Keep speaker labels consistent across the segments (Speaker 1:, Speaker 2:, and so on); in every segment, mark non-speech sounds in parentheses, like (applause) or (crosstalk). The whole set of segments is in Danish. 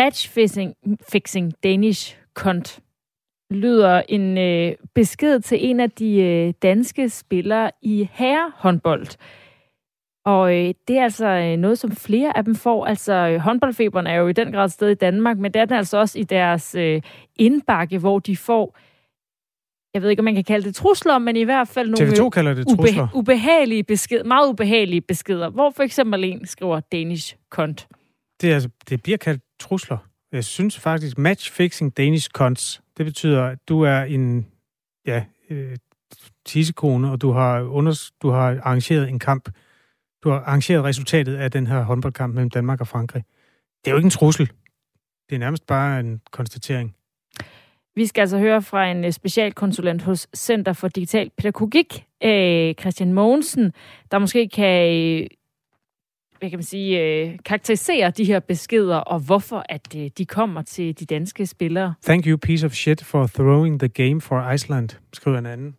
Speaker 1: Matchfixing fixing Danish Kont lyder en øh, besked til en af de øh, danske spillere i herrehåndbold. Og øh, det er altså øh, noget, som flere af dem får. Altså øh, håndboldfeberen er jo i den grad sted i Danmark, men det er den altså også i deres øh, indbakke, hvor de får jeg ved ikke, om man kan kalde det trusler, men i hvert fald nogle
Speaker 2: TV2 kalder det trusler.
Speaker 1: Ube- ubehagelige beskeder, meget ubehagelige beskeder, hvor for eksempel en skriver Danish Kont.
Speaker 2: Det, er, altså, det bliver kaldt trusler. Jeg synes faktisk, matchfixing Danish Cons, det betyder, at du er en ja, øh, tissekone, og du har, under, du har arrangeret en kamp. Du har arrangeret resultatet af den her håndboldkamp mellem Danmark og Frankrig. Det er jo ikke en trussel. Det er nærmest bare en konstatering.
Speaker 1: Vi skal altså høre fra en øh, specialkonsulent hos Center for Digital Pædagogik, øh, Christian Mogensen, der måske kan øh, hvad kan man sige, karakterisere de her beskeder, og hvorfor at de kommer til de danske spillere.
Speaker 2: Thank you, piece of shit, for throwing the game for Iceland, skriver en anden.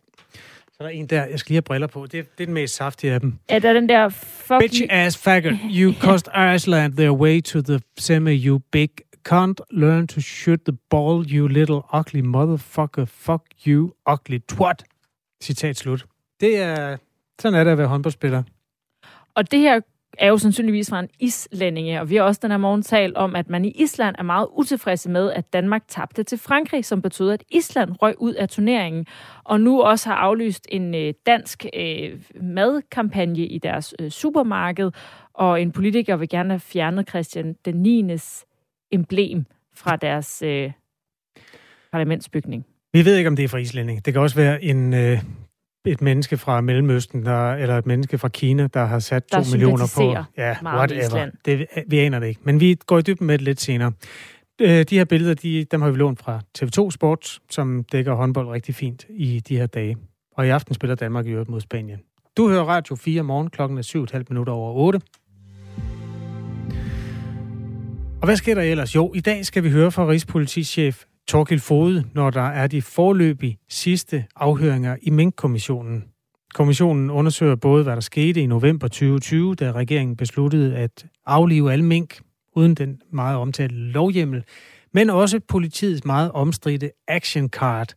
Speaker 2: Så der er en der, jeg skal lige have briller på. Det, det er den mest saftige af dem.
Speaker 1: Ja, der er den der...
Speaker 2: Fuck Bitch ass faggot, you (laughs) cost Iceland their way to the semi, you big can't learn to shoot the ball, you little ugly motherfucker. Fuck you, ugly twat. Citat slut. Det er... Sådan er det at være håndboldspiller.
Speaker 1: Og det her er jo sandsynligvis fra en islændinge, og vi har også den her morgen talt om, at man i Island er meget utilfredse med, at Danmark tabte til Frankrig, som betød, at Island røg ud af turneringen, og nu også har aflyst en øh, dansk øh, madkampagne i deres øh, supermarked, og en politiker vil gerne have fjernet Christian den 9 emblem fra deres øh, parlamentsbygning.
Speaker 2: Vi ved ikke, om det er fra islænding. Det kan også være en, øh, et menneske fra Mellemøsten, der, eller et menneske fra Kina, der har sat
Speaker 1: der
Speaker 2: to millioner på.
Speaker 1: Ja, whatever.
Speaker 2: Det, vi aner det ikke. Men vi går i dybden med det lidt senere. Øh, de her billeder, de, dem har vi lånt fra TV2 Sport, som dækker håndbold rigtig fint i de her dage. Og i aften spiller Danmark i øvrigt mod Spanien. Du hører Radio 4 morgen klokken er 7,5 minutter over 8. Og hvad sker der ellers? Jo, i dag skal vi høre fra Rigspolitichef Torkild Fode, når der er de forløbige sidste afhøringer i Mink-kommissionen. Kommissionen undersøger både, hvad der skete i november 2020, da regeringen besluttede at aflive alle mink uden den meget omtalte lovhjemmel, men også politiets meget omstridte action card,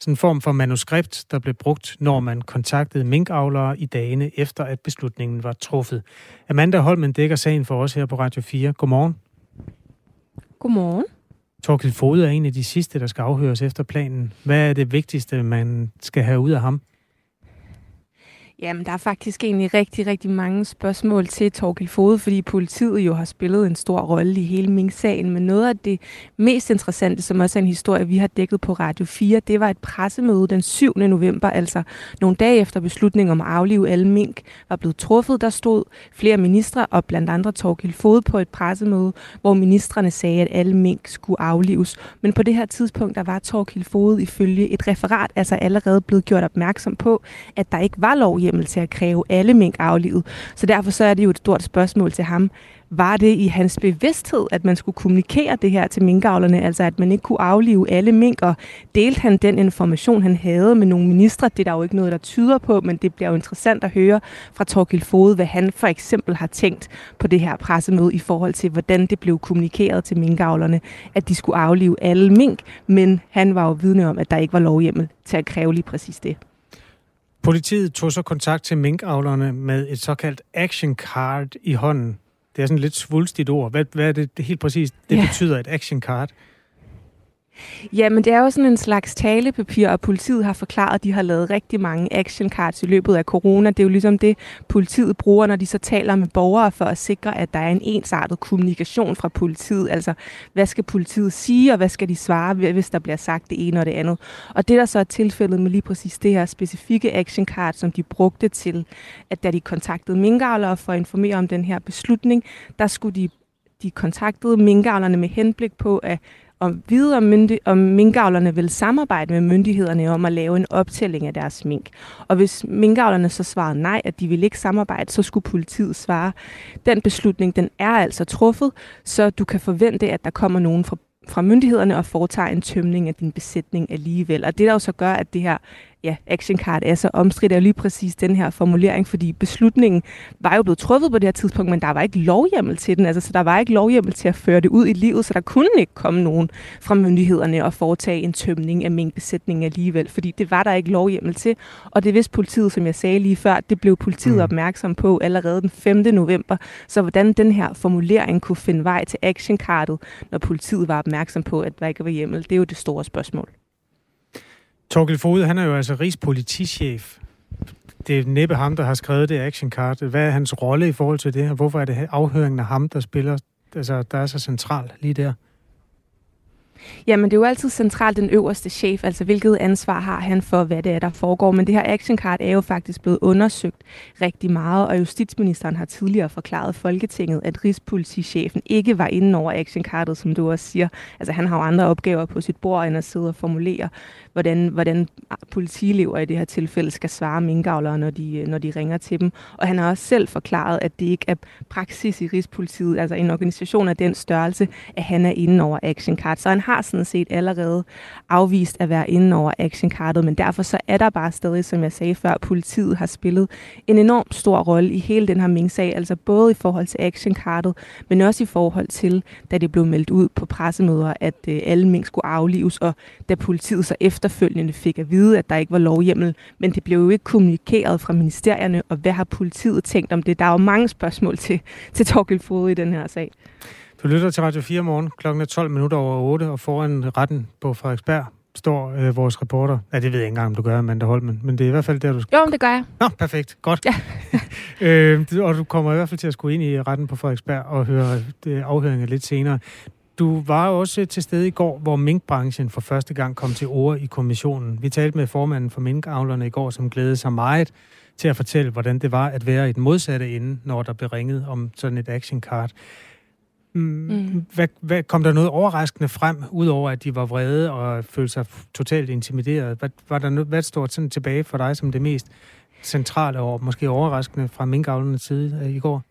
Speaker 2: sådan en form for manuskript, der blev brugt, når man kontaktede minkavlere i dagene efter, at beslutningen var truffet. Amanda Holmen dækker sagen for os her på Radio 4. Godmorgen.
Speaker 3: Godmorgen.
Speaker 2: Torkel Fode er en af de sidste, der skal afhøres efter planen. Hvad er det vigtigste, man skal have ud af ham?
Speaker 3: Jamen, der er faktisk egentlig rigtig, rigtig mange spørgsmål til Torgild Fode, fordi politiet jo har spillet en stor rolle i hele Mink-sagen. Men noget af det mest interessante, som også er en historie, vi har dækket på Radio 4, det var et pressemøde den 7. november, altså nogle dage efter beslutningen om at aflive alle mink var blevet truffet. Der stod flere ministre og blandt andre Torgild Fode på et pressemøde, hvor ministerne sagde, at alle mink skulle aflives. Men på det her tidspunkt, der var Torgild Fode ifølge et referat altså allerede blevet gjort opmærksom på, at der ikke var lov lovhjemmel til at kræve alle mink aflivet. Så derfor så er det jo et stort spørgsmål til ham. Var det i hans bevidsthed, at man skulle kommunikere det her til minkavlerne, altså at man ikke kunne aflive alle mink, og delte han den information, han havde med nogle ministre? Det er der jo ikke noget, der tyder på, men det bliver jo interessant at høre fra Torkild Fode, hvad han for eksempel har tænkt på det her pressemøde i forhold til, hvordan det blev kommunikeret til minkavlerne, at de skulle aflive alle mink, men han var jo vidne om, at der ikke var lovhjemmel til at kræve lige præcis det.
Speaker 2: Politiet tog så kontakt til minkavlerne med et såkaldt action card i hånden. Det er sådan et lidt svulstigt ord. Hvad, hvad er det, det helt præcis, det ja. betyder, et action card?
Speaker 3: Ja, men det er jo sådan en slags talepapir, og politiet har forklaret, at de har lavet rigtig mange action cards i løbet af corona. Det er jo ligesom det, politiet bruger, når de så taler med borgere for at sikre, at der er en ensartet kommunikation fra politiet. Altså, hvad skal politiet sige, og hvad skal de svare, hvis der bliver sagt det ene og det andet. Og det, der så er tilfældet med lige præcis det her specifikke action card, som de brugte til, at da de kontaktede minkavlere for at informere om den her beslutning, der skulle de de kontaktede minkavlerne med henblik på at om videre myndi- om minkavlerne vil samarbejde med myndighederne om at lave en optælling af deres mink. Og hvis minkavlerne så svarede nej, at de ville ikke samarbejde, så skulle politiet svare, den beslutning den er altså truffet, så du kan forvente, at der kommer nogen fra fra myndighederne og foretager en tømning af din besætning alligevel. Og det der jo så gør, at det her ja, action card er så omstridt, er lige præcis den her formulering, fordi beslutningen var jo blevet truffet på det her tidspunkt, men der var ikke lovhjemmel til den, altså så der var ikke lovhjemmel til at føre det ud i livet, så der kunne ikke komme nogen fra myndighederne og foretage en tømning af minkbesætningen alligevel, fordi det var der ikke lovhjemmel til, og det vidste politiet, som jeg sagde lige før, det blev politiet mm. opmærksom på allerede den 5. november, så hvordan den her formulering kunne finde vej til actionkartet, når politiet var opmærksom på, at der ikke var hjemmel, det er jo det store spørgsmål.
Speaker 2: Torkel Fode, han er jo altså rigspolitichef. Det er næppe ham, der har skrevet det action card. Hvad er hans rolle i forhold til det her? Hvorfor er det afhøringen af ham, der spiller, altså, der er så central lige der?
Speaker 3: Jamen, det er jo altid centralt den øverste chef, altså hvilket ansvar har han for, hvad det er, der foregår. Men det her action card er jo faktisk blevet undersøgt rigtig meget, og justitsministeren har tidligere forklaret Folketinget, at rigspolitichefen ikke var inde over action cardet, som du også siger. Altså, han har jo andre opgaver på sit bord, end at sidde og formulere, hvordan, hvordan politilever i det her tilfælde skal svare minkavlere, når de, når de ringer til dem. Og han har også selv forklaret, at det ikke er praksis i Rigspolitiet, altså en organisation af den størrelse, at han er inde over action card. Så han har sådan set allerede afvist at være inde over actionkartet, men derfor så er der bare stadig, som jeg sagde før, politiet har spillet en enorm stor rolle i hele den her Ming-sag, altså både i forhold til actionkartet, men også i forhold til, da det blev meldt ud på pressemøder, at øh, alle mink skulle aflives, og da politiet så efterfølgende fik at vide, at der ikke var lovhjemmel, men det blev jo ikke kommunikeret fra ministerierne, og hvad har politiet tænkt om det? Der er jo mange spørgsmål til, til Torkel Fode i den her sag.
Speaker 2: Du lytter til Radio 4 morgen. Klokken er 12 minutter over 8, og foran retten på Frederiksberg står øh, vores reporter. Ja, det ved jeg ikke engang, om du gør, Amanda Holmen, men det er i hvert fald der, du
Speaker 3: skal... Jo, det gør jeg.
Speaker 2: Nå, perfekt. Godt. Ja. (laughs) øh, og du kommer i hvert fald til at skulle ind i retten på Frederiksberg og høre det, afhøringer lidt senere. Du var også til stede i går, hvor minkbranchen for første gang kom til ord i kommissionen. Vi talte med formanden for minkavlerne i går, som glædede sig meget til at fortælle, hvordan det var at være i den modsatte ende, når der blev ringet om sådan et action card. Mm. Hvad, hvad, kom der noget overraskende frem, udover at de var vrede og følte sig totalt intimideret? Hvad, var der noget, hvad står sådan tilbage for dig som det mest centrale og måske overraskende fra minkavlernes side øh, i går?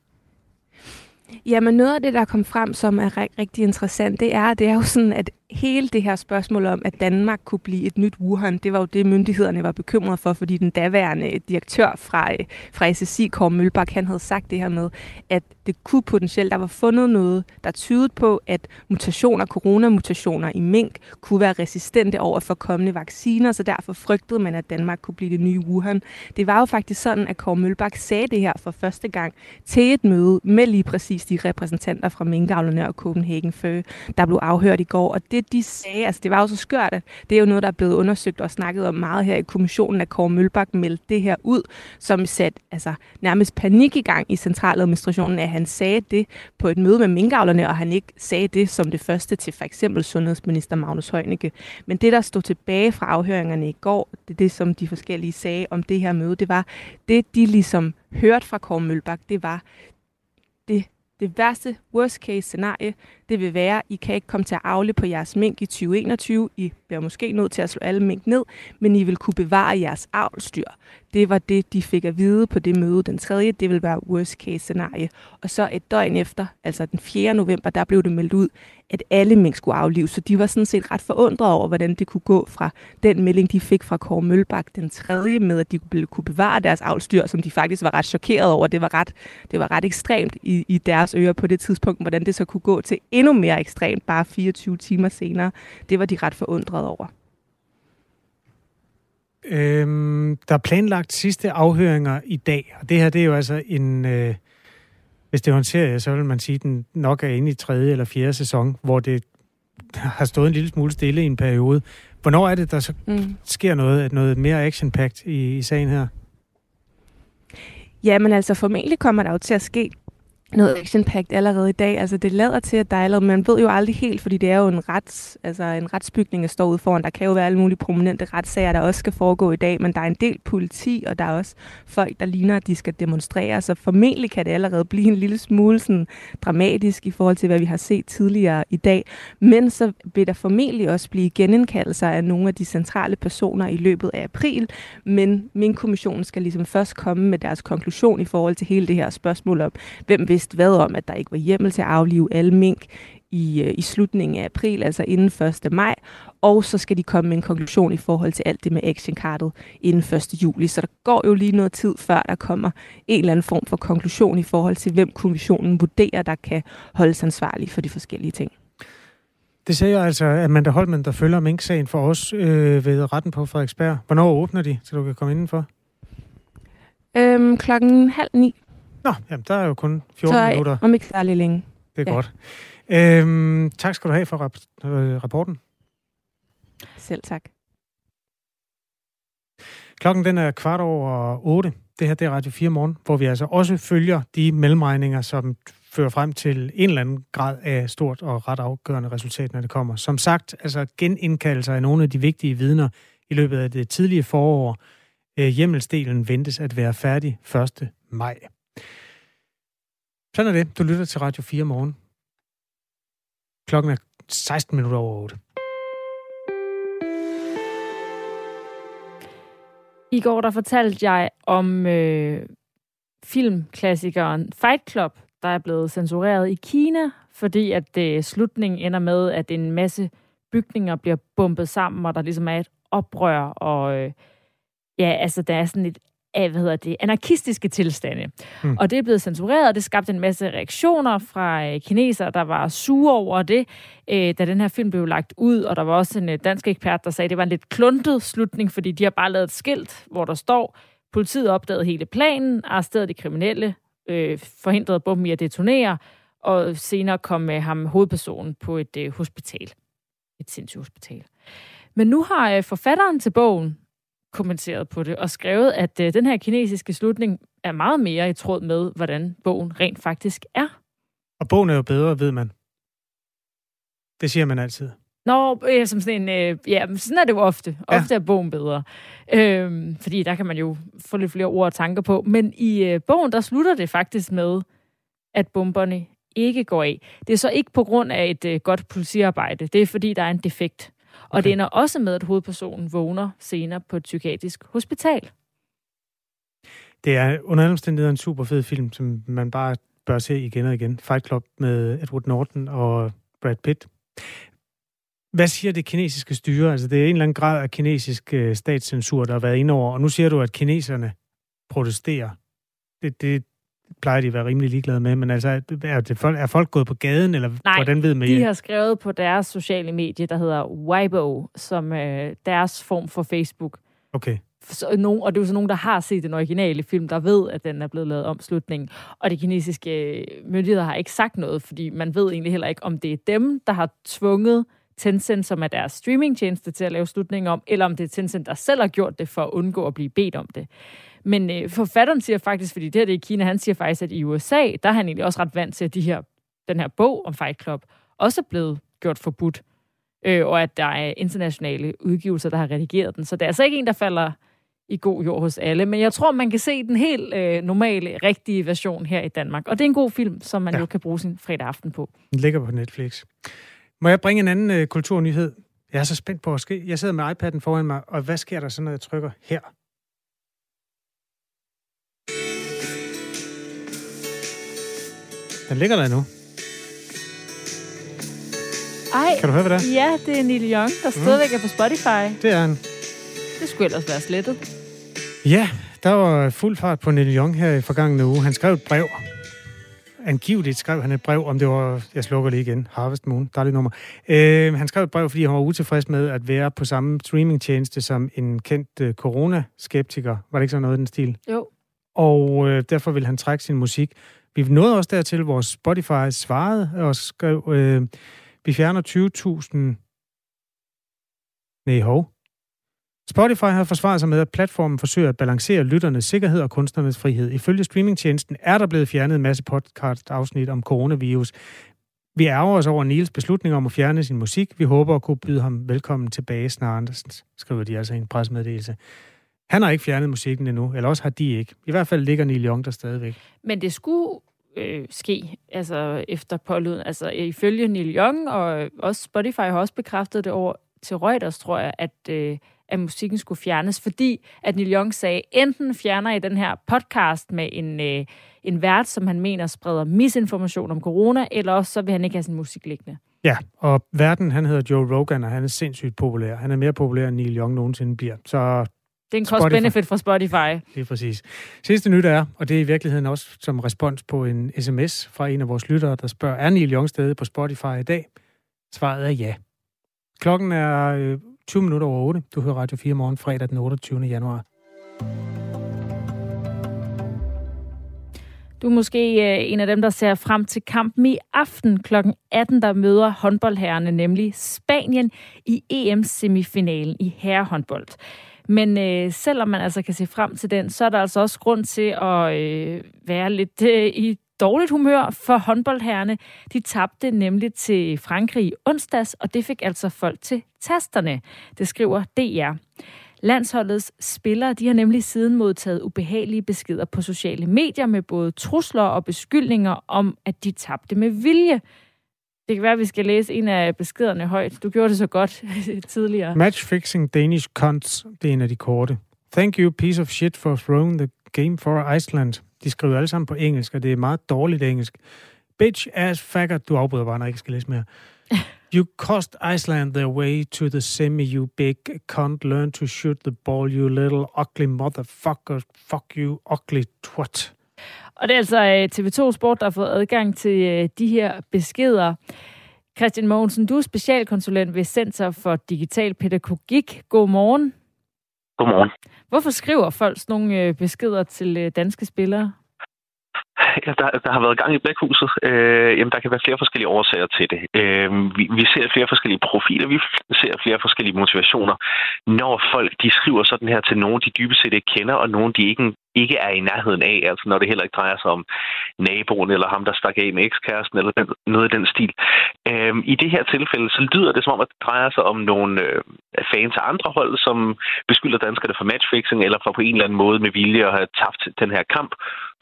Speaker 3: Jamen noget af det, der kom frem, som er rigtig interessant, det er, det er jo sådan, at hele det her spørgsmål om, at Danmark kunne blive et nyt Wuhan, det var jo det, myndighederne var bekymrede for, fordi den daværende direktør fra, fra SSI, Kåre Mølbak, han havde sagt det her med, at det kunne potentielt, der var fundet noget, der tydede på, at mutationer, coronamutationer i mink, kunne være resistente over for kommende vacciner, så derfor frygtede man, at Danmark kunne blive det nye Wuhan. Det var jo faktisk sådan, at Kåre Mølbak sagde det her for første gang til et møde med lige præcis de repræsentanter fra minkavlerne og Copenhagen Fur, der blev afhørt i går, og det de sagde, altså det var jo så skørt, at det er jo noget, der er blevet undersøgt og snakket om meget her i kommissionen, at Kåre Mølbak meldte det her ud, som satte altså, nærmest panik i gang i centraladministrationen, af han sagde det på et møde med minkavlerne, og han ikke sagde det som det første til for eksempel sundhedsminister Magnus Heunicke. Men det, der stod tilbage fra afhøringerne i går, det det, som de forskellige sagde om det her møde, det var, det de ligesom hørte fra Kåre Mølbak, det var, det det værste worst case scenarie, det vil være, I kan ikke komme til at afle på jeres mink i 2021. I bliver måske nødt til at slå alle mink ned, men I vil kunne bevare jeres avlstyr. Det var det, de fik at vide på det møde den tredje. Det vil være worst case scenarie. Og så et døgn efter, altså den 4. november, der blev det meldt ud, at alle mink skulle aflives. Så de var sådan set ret forundrede over, hvordan det kunne gå fra den melding, de fik fra Kåre Mølbak den tredje med, at de kunne bevare deres avlstyr, som de faktisk var ret chokeret over. Det var ret, det var ret ekstremt i, i deres ører på det tidspunkt, hvordan det så kunne gå til endnu mere ekstremt bare 24 timer senere. Det var de ret forundrede over.
Speaker 2: Øhm, der er planlagt sidste afhøringer i dag, og det her det er jo altså en... Øh, hvis det var en serie, så vil man sige, at den nok er inde i tredje eller fjerde sæson, hvor det har stået en lille smule stille i en periode. Hvornår er det, der så mm. sker noget, noget mere action i, i sagen her?
Speaker 3: Jamen altså, formentlig kommer der jo til at ske noget action allerede i dag. Altså det lader til, at der er man ved jo aldrig helt, fordi det er jo en, rets, altså en retsbygning, der står ude foran. Der kan jo være alle mulige prominente retssager, der også skal foregå i dag, men der er en del politi, og der er også folk, der ligner, at de skal demonstrere. Så formentlig kan det allerede blive en lille smule sådan dramatisk i forhold til, hvad vi har set tidligere i dag. Men så vil der formentlig også blive genindkaldelser af nogle af de centrale personer i løbet af april, men min kommission skal ligesom først komme med deres konklusion i forhold til hele det her spørgsmål om, hvem vil vidste hvad om, at der ikke var hjemmel til at aflive alle mink i, øh, i slutningen af april, altså inden 1. maj, og så skal de komme med en konklusion i forhold til alt det med actionkartet inden 1. juli. Så der går jo lige noget tid, før der kommer en eller anden form for konklusion i forhold til, hvem kommissionen vurderer, der kan holdes ansvarlig for de forskellige ting.
Speaker 2: Det siger altså Amanda Holmen, der følger Mink-sagen for os øh, ved retten på Frederiksberg. Hvornår åbner de, så du kan komme indenfor?
Speaker 3: Øhm, klokken halv ni.
Speaker 2: Nå, jamen, der er jo kun 14
Speaker 3: så,
Speaker 2: minutter.
Speaker 3: om ikke særlig længe.
Speaker 2: Det er
Speaker 3: ja.
Speaker 2: godt. Øhm, tak skal du have for rap- øh, rapporten.
Speaker 3: Selv tak.
Speaker 2: Klokken den er kvart over otte. Det her det er Radio 4 morgen, hvor vi altså også følger de mellemregninger, som fører frem til en eller anden grad af stort og ret afgørende resultat, når det kommer. Som sagt, altså genindkaldelser af nogle af de vigtige vidner i løbet af det tidlige forår. Øh, hjemmelsdelen ventes at være færdig 1. maj. Sådan er det. Du lytter til Radio 4 morgen. Klokken er 16 minutter over 8.
Speaker 1: I går der fortalte jeg om øh, filmklassikeren Fight Club, der er blevet censureret i Kina, fordi at øh, slutningen ender med, at en masse bygninger bliver bumpet sammen, og der ligesom er et oprør, og øh, ja, altså der er sådan et af, hvad hedder det, anarkistiske tilstande. Mm. Og det er blevet censureret, og det skabte en masse reaktioner fra øh, kinesere, der var sure over det, øh, da den her film blev lagt ud, og der var også en øh, dansk ekspert, der sagde, at det var en lidt kluntet slutning, fordi de har bare lavet et skilt, hvor der står, politiet opdagede hele planen, arresterede de kriminelle, øh, forhindrede bomben i at detonere, og senere kom med ham hovedpersonen på et øh, hospital. Et sindssygt hospital. Men nu har øh, forfatteren til bogen, kommenteret på det og skrevet, at øh, den her kinesiske slutning er meget mere i tråd med, hvordan bogen rent faktisk er.
Speaker 2: Og bogen er jo bedre, ved man. Det siger man altid.
Speaker 1: Nå, øh, som sådan en, øh, ja, sådan er det jo ofte. Ofte ja. er bogen bedre. Øhm, fordi der kan man jo få lidt flere ord og tanker på. Men i øh, bogen, der slutter det faktisk med, at bomberne ikke går af. Det er så ikke på grund af et øh, godt politiarbejde. Det er fordi, der er en defekt. Og okay. det ender også med, at hovedpersonen vågner senere på et psykiatrisk hospital.
Speaker 2: Det er under alle omstændigheder en super fed film, som man bare bør se igen og igen. Fight Club med Edward Norton og Brad Pitt. Hvad siger det kinesiske styre? Altså, det er en eller anden grad af kinesisk øh, statscensur, der har været inde over. Og nu siger du, at kineserne protesterer. Det, det, plejer de at være rimelig ligeglade med, men altså, er, det folk, er folk gået på gaden, eller
Speaker 1: Nej,
Speaker 2: hvordan ved man
Speaker 1: de har skrevet på deres sociale medie, der hedder Weibo, som øh, deres form for Facebook.
Speaker 2: Okay.
Speaker 1: Så, nogen, og det er jo så nogen, der har set den originale film, der ved, at den er blevet lavet om slutningen. Og de kinesiske øh, myndigheder har ikke sagt noget, fordi man ved egentlig heller ikke, om det er dem, der har tvunget Tencent, som er deres streamingtjeneste, til at lave slutningen om, eller om det er Tencent, der selv har gjort det for at undgå at blive bedt om det. Men øh, forfatteren siger faktisk, fordi det her det er i Kina, han siger faktisk, at i USA, der er han egentlig også ret vant til, at de her, den her bog om Fight Club også er blevet gjort forbudt. Øh, og at der er internationale udgivelser, der har redigeret den. Så det er altså ikke en, der falder i god jord hos alle. Men jeg tror, man kan se den helt øh, normale, rigtige version her i Danmark. Og det er en god film, som man ja. jo kan bruge sin fredag aften på.
Speaker 2: Den ligger på Netflix. Må jeg bringe en anden øh, kulturnyhed? Jeg er så spændt på at ske. Jeg sidder med iPad'en foran mig, og hvad sker der så, når jeg trykker her? Den ligger der nu.
Speaker 1: Ej,
Speaker 2: kan du høre, hvad det
Speaker 1: er? Ja, det er Neil Young, der mm. stadigvæk er på Spotify.
Speaker 2: Det er han.
Speaker 1: Det skulle ellers være slettet.
Speaker 2: Ja, der var fuld fart på Neil Young her i forgangne uge. Han skrev et brev. Angiveligt skrev han et brev, om det var... Jeg slukker lige igen. Harvest Moon, dejligt nummer. Øh, han skrev et brev, fordi han var utilfreds med at være på samme streamingtjeneste som en kendt øh, coronaskeptiker. Var det ikke sådan noget i den stil?
Speaker 1: Jo.
Speaker 2: Og øh, derfor vil han trække sin musik. Vi nåede også dertil, hvor Spotify svarede og skrev, øh, vi fjerner 20.000... Nej, hov. Spotify har forsvaret sig med, at platformen forsøger at balancere lytternes sikkerhed og kunstnernes frihed. Ifølge streamingtjenesten er der blevet fjernet en masse podcast-afsnit om coronavirus. Vi ærger os over Niels beslutning om at fjerne sin musik. Vi håber at kunne byde ham velkommen tilbage snart, skriver de altså i en presmeddelelse. Han har ikke fjernet musikken endnu, eller også har de ikke. I hvert fald ligger Neil Young der stadigvæk.
Speaker 1: Men det skulle øh, ske, altså efter pålyden. Altså ifølge Neil Young, og også Spotify har også bekræftet det over til Reuters, tror jeg, at, øh, at musikken skulle fjernes, fordi at Neil Young sagde, enten fjerner I den her podcast med en, øh, en vært, som han mener spreder misinformation om corona, eller også så vil han ikke have sin musik liggende.
Speaker 2: Ja, og verden, han hedder Joe Rogan, og han er sindssygt populær. Han er mere populær, end Neil Young nogensinde bliver. Så
Speaker 1: det er en cost-benefit fra Spotify.
Speaker 2: Det er præcis. Sidste nyt er, og det er i virkeligheden også som respons på en sms fra en af vores lyttere, der spørger, er Neil Young stadig på Spotify i dag? Svaret er ja. Klokken er 20 øh, minutter over 8. Du hører Radio 4 morgen fredag den 28. januar.
Speaker 1: Du er måske øh, en af dem, der ser frem til kampen i aften kl. 18, der møder håndboldherrerne, nemlig Spanien i EM-semifinalen i herrehåndbold. Men øh, selvom man altså kan se frem til den, så er der altså også grund til at øh, være lidt øh, i dårligt humør for håndboldherrene. De tabte nemlig til Frankrig i onsdags, og det fik altså folk til tasterne. Det skriver DR. Landsholdets spillere de har nemlig siden modtaget ubehagelige beskeder på sociale medier med både trusler og beskyldninger om, at de tabte med vilje. Det kan være, at vi skal læse en af beskederne højt. Du gjorde det så godt (laughs) tidligere.
Speaker 2: Matchfixing Danish cunts, det er en af de korte. Thank you, piece of shit, for throwing the game for Iceland. De skriver alle sammen på engelsk, og det er meget dårligt engelsk. Bitch ass faggot. Du afbryder bare, når jeg ikke skal læse mere. (laughs) You cost Iceland their way to the semi, you big cunt. Learn to shoot the ball, you little ugly motherfucker. Fuck you, ugly twat.
Speaker 1: Og det er altså øh, TV2 Sport, der har fået adgang til øh, de her beskeder. Christian Mogensen, du er specialkonsulent ved Center for Digital Pædagogik. God morgen.
Speaker 4: Godmorgen.
Speaker 1: Hvorfor skriver folk sådan nogle øh, beskeder til danske spillere?
Speaker 4: Ja, der, der har været gang i Blækhuset. Øh, jamen, der kan være flere forskellige årsager til det. Øh, vi, vi ser flere forskellige profiler, vi ser flere forskellige motivationer, når folk de skriver sådan her til nogen, de dybest set ikke kender, og nogen, de ikke ikke er i nærheden af, altså når det heller ikke drejer sig om naboen eller ham, der stak af med ekskæresten eller den, noget i den stil. Øhm, I det her tilfælde, så lyder det som om, at det drejer sig om nogle øh, fans af andre hold, som beskylder danskerne for matchfixing eller for på en eller anden måde med vilje at have tabt den her kamp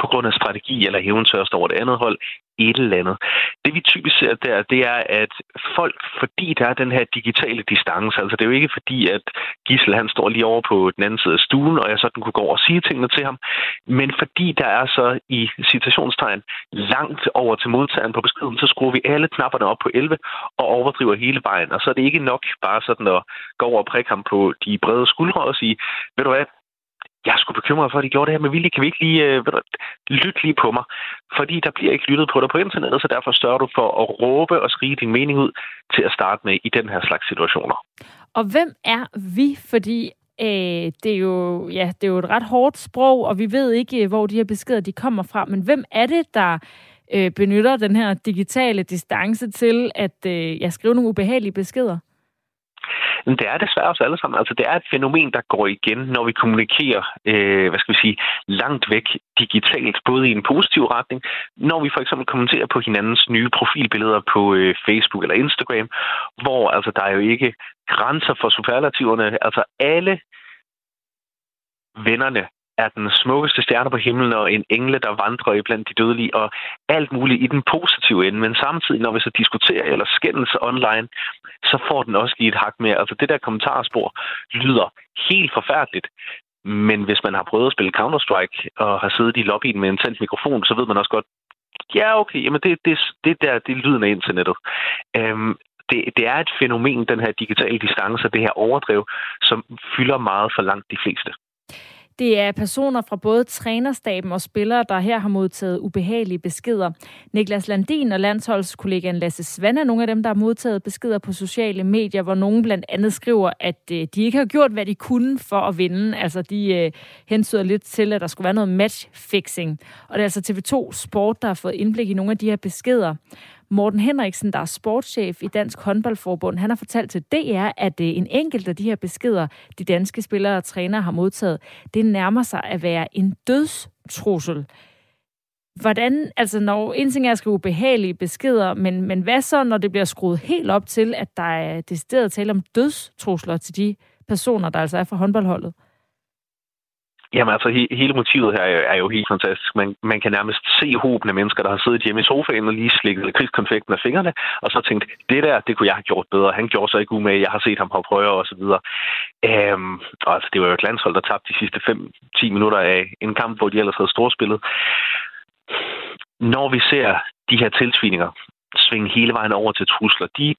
Speaker 4: på grund af strategi eller hævntørst over det andet hold et eller andet. Det vi typisk ser der, det er, at folk, fordi der er den her digitale distance, altså det er jo ikke fordi, at Gissel han står lige over på den anden side af stuen, og jeg sådan kunne gå over og sige tingene til ham, men fordi der er så i citationstegn langt over til modtageren på beskeden, så skruer vi alle knapperne op på 11 og overdriver hele vejen. Og så er det ikke nok bare sådan at gå over og prikke ham på de brede skuldre og sige, ved du hvad, jeg er sgu bekymret for, at de gjorde det her med vilje. Kan vi ikke lige øh, lytte lige på mig? Fordi der bliver ikke lyttet på dig på internettet, så derfor sørger du for at råbe og skrige din mening ud til at starte med i den her slags situationer.
Speaker 1: Og hvem er vi? Fordi øh, det, er jo, ja, det er jo et ret hårdt sprog, og vi ved ikke, øh, hvor de her beskeder de kommer fra. Men hvem er det, der øh, benytter den her digitale distance til at øh, ja, skrive nogle ubehagelige beskeder?
Speaker 4: Men det er desværre også alle sammen. Altså, det er et fænomen, der går igen, når vi kommunikerer, øh, hvad skal vi sige, langt væk digitalt, både i en positiv retning, når vi for eksempel kommenterer på hinandens nye profilbilleder på øh, Facebook eller Instagram, hvor altså, der er jo ikke grænser for superlativerne. Altså, alle vennerne er den smukkeste stjerne på himlen og en engle, der vandrer i blandt de dødelige, og alt muligt i den positive ende. Men samtidig, når vi så diskuterer eller skændes online, så får den også givet et hak mere. Altså det der kommentarspor lyder helt forfærdeligt. Men hvis man har prøvet at spille Counter-Strike og har siddet i lobbyen med en tændt mikrofon, så ved man også godt, ja okay, jamen det, det, det der, det er lyden af internettet. Øhm, det, det er et fænomen, den her digitale distance, det her overdrev, som fylder meget for langt de fleste.
Speaker 1: Det er personer fra både trænerstaben og spillere, der her har modtaget ubehagelige beskeder. Niklas Landin og landsholdskollegaen Lasse Svand er nogle af dem, der har modtaget beskeder på sociale medier, hvor nogen blandt andet skriver, at øh, de ikke har gjort, hvad de kunne for at vinde. Altså, de øh, hensyder lidt til, at der skulle være noget matchfixing. Og det er altså TV2 Sport, der har fået indblik i nogle af de her beskeder. Morten Henriksen, der er sportschef i Dansk Håndboldforbund, han har fortalt til DR, at øh, en enkelt af de her beskeder, de danske spillere og trænere har modtaget, det nærmer sig at være en dødstrussel. Hvordan, altså når en ting er at skrive ubehagelige beskeder, men, men hvad så, når det bliver skruet helt op til, at der er decideret tale om dødstrusler til de personer, der altså er fra håndboldholdet?
Speaker 4: Jamen altså, he- hele motivet her er jo helt fantastisk. Man, man kan nærmest se hoben af mennesker, der har siddet hjemme i sofaen og lige slikket krigskonfekten af fingrene, og så tænkt, det der, det kunne jeg have gjort bedre. Han gjorde så ikke umage, jeg har set ham på prøver og så videre. Øhm, og altså, det var jo et landshold, der tabte de sidste 5-10 minutter af en kamp, hvor de ellers havde storspillet. Når vi ser de her tilsvininger svinge hele vejen over til trusler, de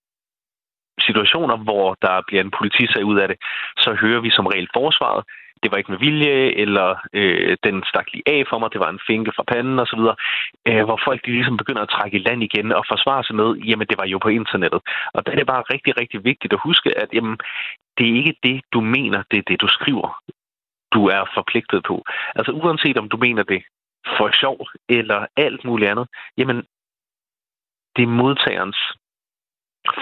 Speaker 4: situationer, hvor der bliver en politisag ud af det, så hører vi som regel forsvaret. Det var ikke med vilje, eller øh, den stak lige af for mig, det var en finke fra panden osv., øh, hvor folk de ligesom begynder at trække i land igen og forsvare sig med, jamen det var jo på internettet. Og der er det bare rigtig, rigtig vigtigt at huske, at jamen, det er ikke det, du mener, det er det, du skriver, du er forpligtet på. Altså uanset om du mener det for sjov eller alt muligt andet, jamen det er modtagerens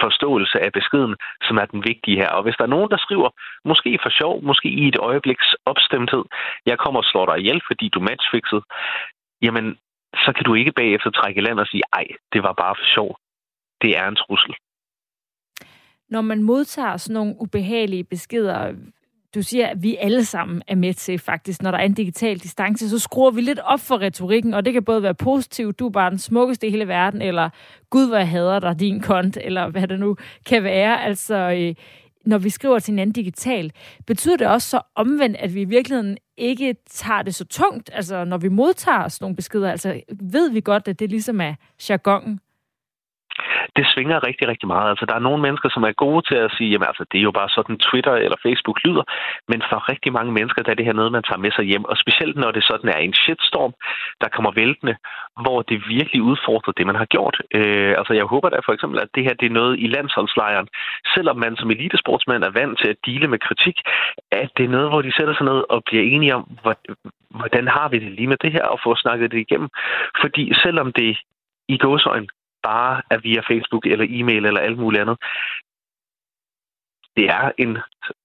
Speaker 4: forståelse af beskeden, som er den vigtige her. Og hvis der er nogen, der skriver, måske for sjov, måske i et øjebliks opstemthed, jeg kommer og slår dig ihjel, fordi du matchfixede, jamen, så kan du ikke bagefter trække land og sige, ej, det var bare for sjov. Det er en trussel.
Speaker 1: Når man modtager sådan nogle ubehagelige beskeder, du siger, at vi alle sammen er med til faktisk, når der er en digital distance, så skruer vi lidt op for retorikken, og det kan både være positivt, du er bare den smukkeste i hele verden, eller gud, hvor jeg hader dig, din kont, eller hvad det nu kan være. Altså, øh, når vi skriver til hinanden digital, betyder det også så omvendt, at vi i virkeligheden ikke tager det så tungt, altså når vi modtager sådan nogle beskeder, altså ved vi godt, at det ligesom er jargonen,
Speaker 4: det svinger rigtig, rigtig meget. Altså, der er nogle mennesker, som er gode til at sige, jamen altså, det er jo bare sådan Twitter eller Facebook lyder, men for rigtig mange mennesker, der er det her noget, man tager med sig hjem, og specielt når det sådan er en shitstorm, der kommer væltende, hvor det virkelig udfordrer det, man har gjort. Øh, altså, jeg håber da for eksempel, at det her det er noget i landsholdslejren, selvom man som elitesportsmand er vant til at dele med kritik, at det er noget, hvor de sætter sig ned og bliver enige om, hvordan har vi det lige med det her, og få snakket det igennem. Fordi selvom det i gåsøjne bare er via Facebook eller e-mail eller alt muligt andet. Det er en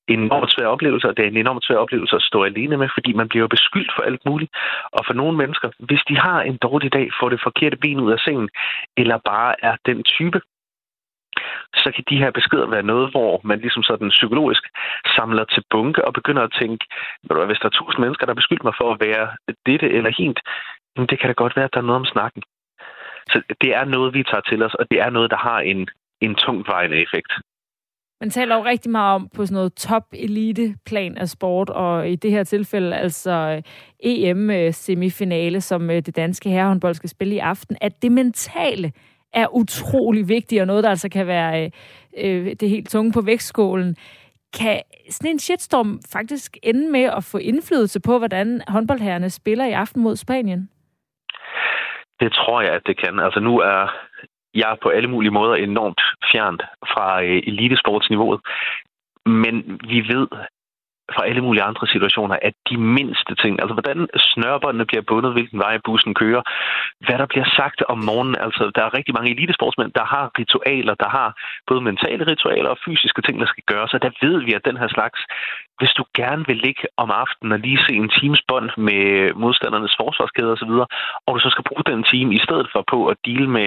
Speaker 4: enormt svær oplevelse, og det er en enormt svær oplevelse at stå alene med, fordi man bliver beskyldt for alt muligt. Og for nogle mennesker, hvis de har en dårlig dag, får det forkerte ben ud af sengen, eller bare er den type, så kan de her beskeder være noget, hvor man ligesom sådan psykologisk samler til bunke og begynder at tænke, hvis der er tusind mennesker, der beskylder mig for at være dette eller hint, det kan da godt være, at der er noget om snakken. Så det er noget, vi tager til os, og det er noget, der har en, en tungtvejende effekt.
Speaker 1: Man taler jo rigtig meget om på sådan noget top-elite-plan af sport, og i det her tilfælde altså øh, EM-semifinale, øh, som øh, det danske herrehåndbold skal spille i aften, at det mentale er utrolig vigtigt, og noget, der altså kan være øh, øh det helt tunge på vægtskålen. Kan sådan en shitstorm faktisk ende med at få indflydelse på, hvordan håndboldherrerne spiller i aften mod Spanien?
Speaker 4: Det tror jeg, at det kan. Altså nu er jeg på alle mulige måder enormt fjernt fra øh, elitesportsniveauet. Men vi ved fra alle mulige andre situationer, at de mindste ting, altså hvordan snørbåndene bliver bundet, hvilken vej bussen kører, hvad der bliver sagt om morgenen, altså der er rigtig mange elitesportsmænd, der har ritualer, der har både mentale ritualer og fysiske ting, der skal gøres, og der ved vi, at den her slags, hvis du gerne vil ligge om aftenen og lige se en times bånd med modstandernes forsvarskæde osv., og du så skal bruge den time i stedet for på at deal med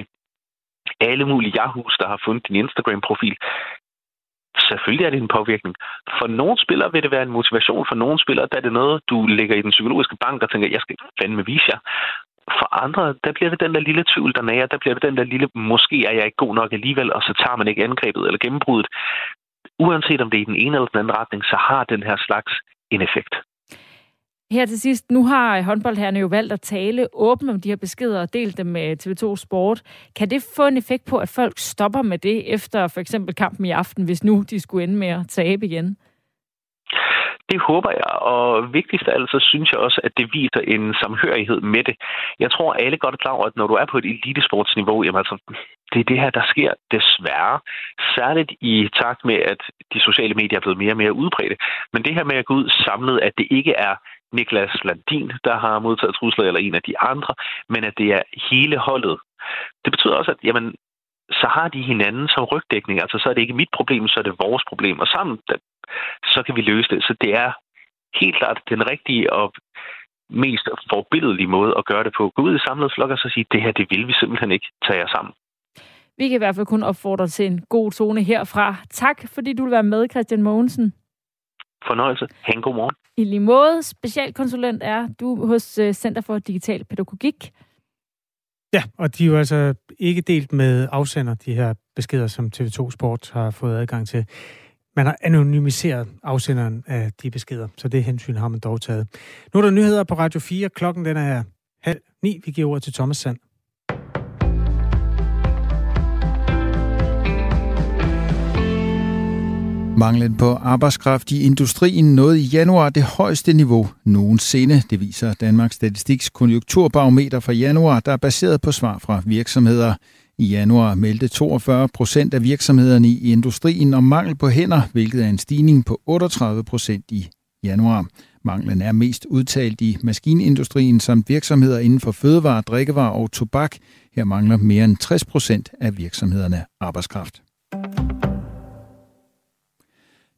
Speaker 4: alle mulige Yahoos, der har fundet din Instagram-profil, selvfølgelig er det en påvirkning. For nogle spillere vil det være en motivation. For nogle spillere der er det noget, du lægger i den psykologiske bank og tænker, jeg skal fandme vise jer. For andre, der bliver det den der lille tvivl, der nager. Der bliver det den der lille, måske er jeg ikke god nok alligevel, og så tager man ikke angrebet eller gennembruddet. Uanset om det er i den ene eller den anden retning, så har den her slags en effekt.
Speaker 1: Her til sidst, nu har håndboldherrene jo valgt at tale åbent om de her beskeder og delt dem med TV2 Sport. Kan det få en effekt på, at folk stopper med det efter for eksempel kampen i aften, hvis nu de skulle ende med at tabe igen?
Speaker 4: Det håber jeg, og vigtigst af alt, så synes jeg også, at det viser en samhørighed med det. Jeg tror, alle godt er klar over, at når du er på et elitesportsniveau, jamen altså, det er det her, der sker desværre. Særligt i takt med, at de sociale medier er blevet mere og mere udbredte. Men det her med at gå ud samlet, at det ikke er Niklas Landin, der har modtaget trusler, eller en af de andre, men at det er hele holdet. Det betyder også, at jamen, så har de hinanden som rygdækning. Altså, så er det ikke mit problem, så er det vores problem. Og sammen, så kan vi løse det. Så det er helt klart den rigtige og mest forbilledelige måde at gøre det på. Gå ud i samlet flok og så sige, det her, det vil vi simpelthen ikke tage jer sammen.
Speaker 1: Vi kan i hvert fald kun opfordre til en god tone herfra. Tak, fordi du vil være med, Christian Mogensen.
Speaker 4: Fornøjelse. Ha' en god morgen.
Speaker 1: I lige måde, specialkonsulent er du hos øh, Center for Digital Pædagogik.
Speaker 2: Ja, og de er jo altså ikke delt med afsender, de her beskeder, som TV2 Sport har fået adgang til. Man har anonymiseret afsenderen af de beskeder, så det hensyn har man dog taget. Nu er der nyheder på Radio 4. Klokken den er halv ni. Vi giver ordet til Thomas Sand.
Speaker 5: Manglen på arbejdskraft i industrien nåede i januar det højeste niveau nogensinde. Det viser Danmarks Statistiks konjunkturbarometer for januar, der er baseret på svar fra virksomheder. I januar meldte 42 procent af virksomhederne i industrien om mangel på hænder, hvilket er en stigning på 38 procent i januar. Manglen er mest udtalt i maskinindustrien samt virksomheder inden for fødevare, drikkevarer og tobak. Her mangler mere end 60 procent af virksomhederne arbejdskraft.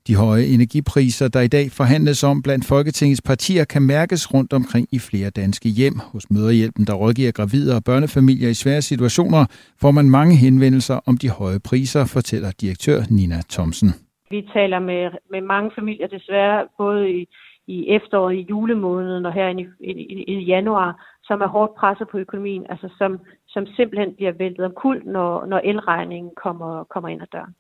Speaker 5: De høje energipriser, der i dag forhandles om blandt Folketingets partier, kan mærkes rundt omkring i flere danske hjem. Hos Møderhjælpen, der rådgiver gravide og børnefamilier i svære situationer, får man mange henvendelser om de høje priser, fortæller direktør Nina Thomsen.
Speaker 6: Vi taler med, med mange familier desværre, både i, i efteråret, i julemåneden og her i, i, i januar, som er hårdt presset på økonomien, altså som, som simpelthen bliver væltet om kul, når, når elregningen kommer, kommer ind ad døren.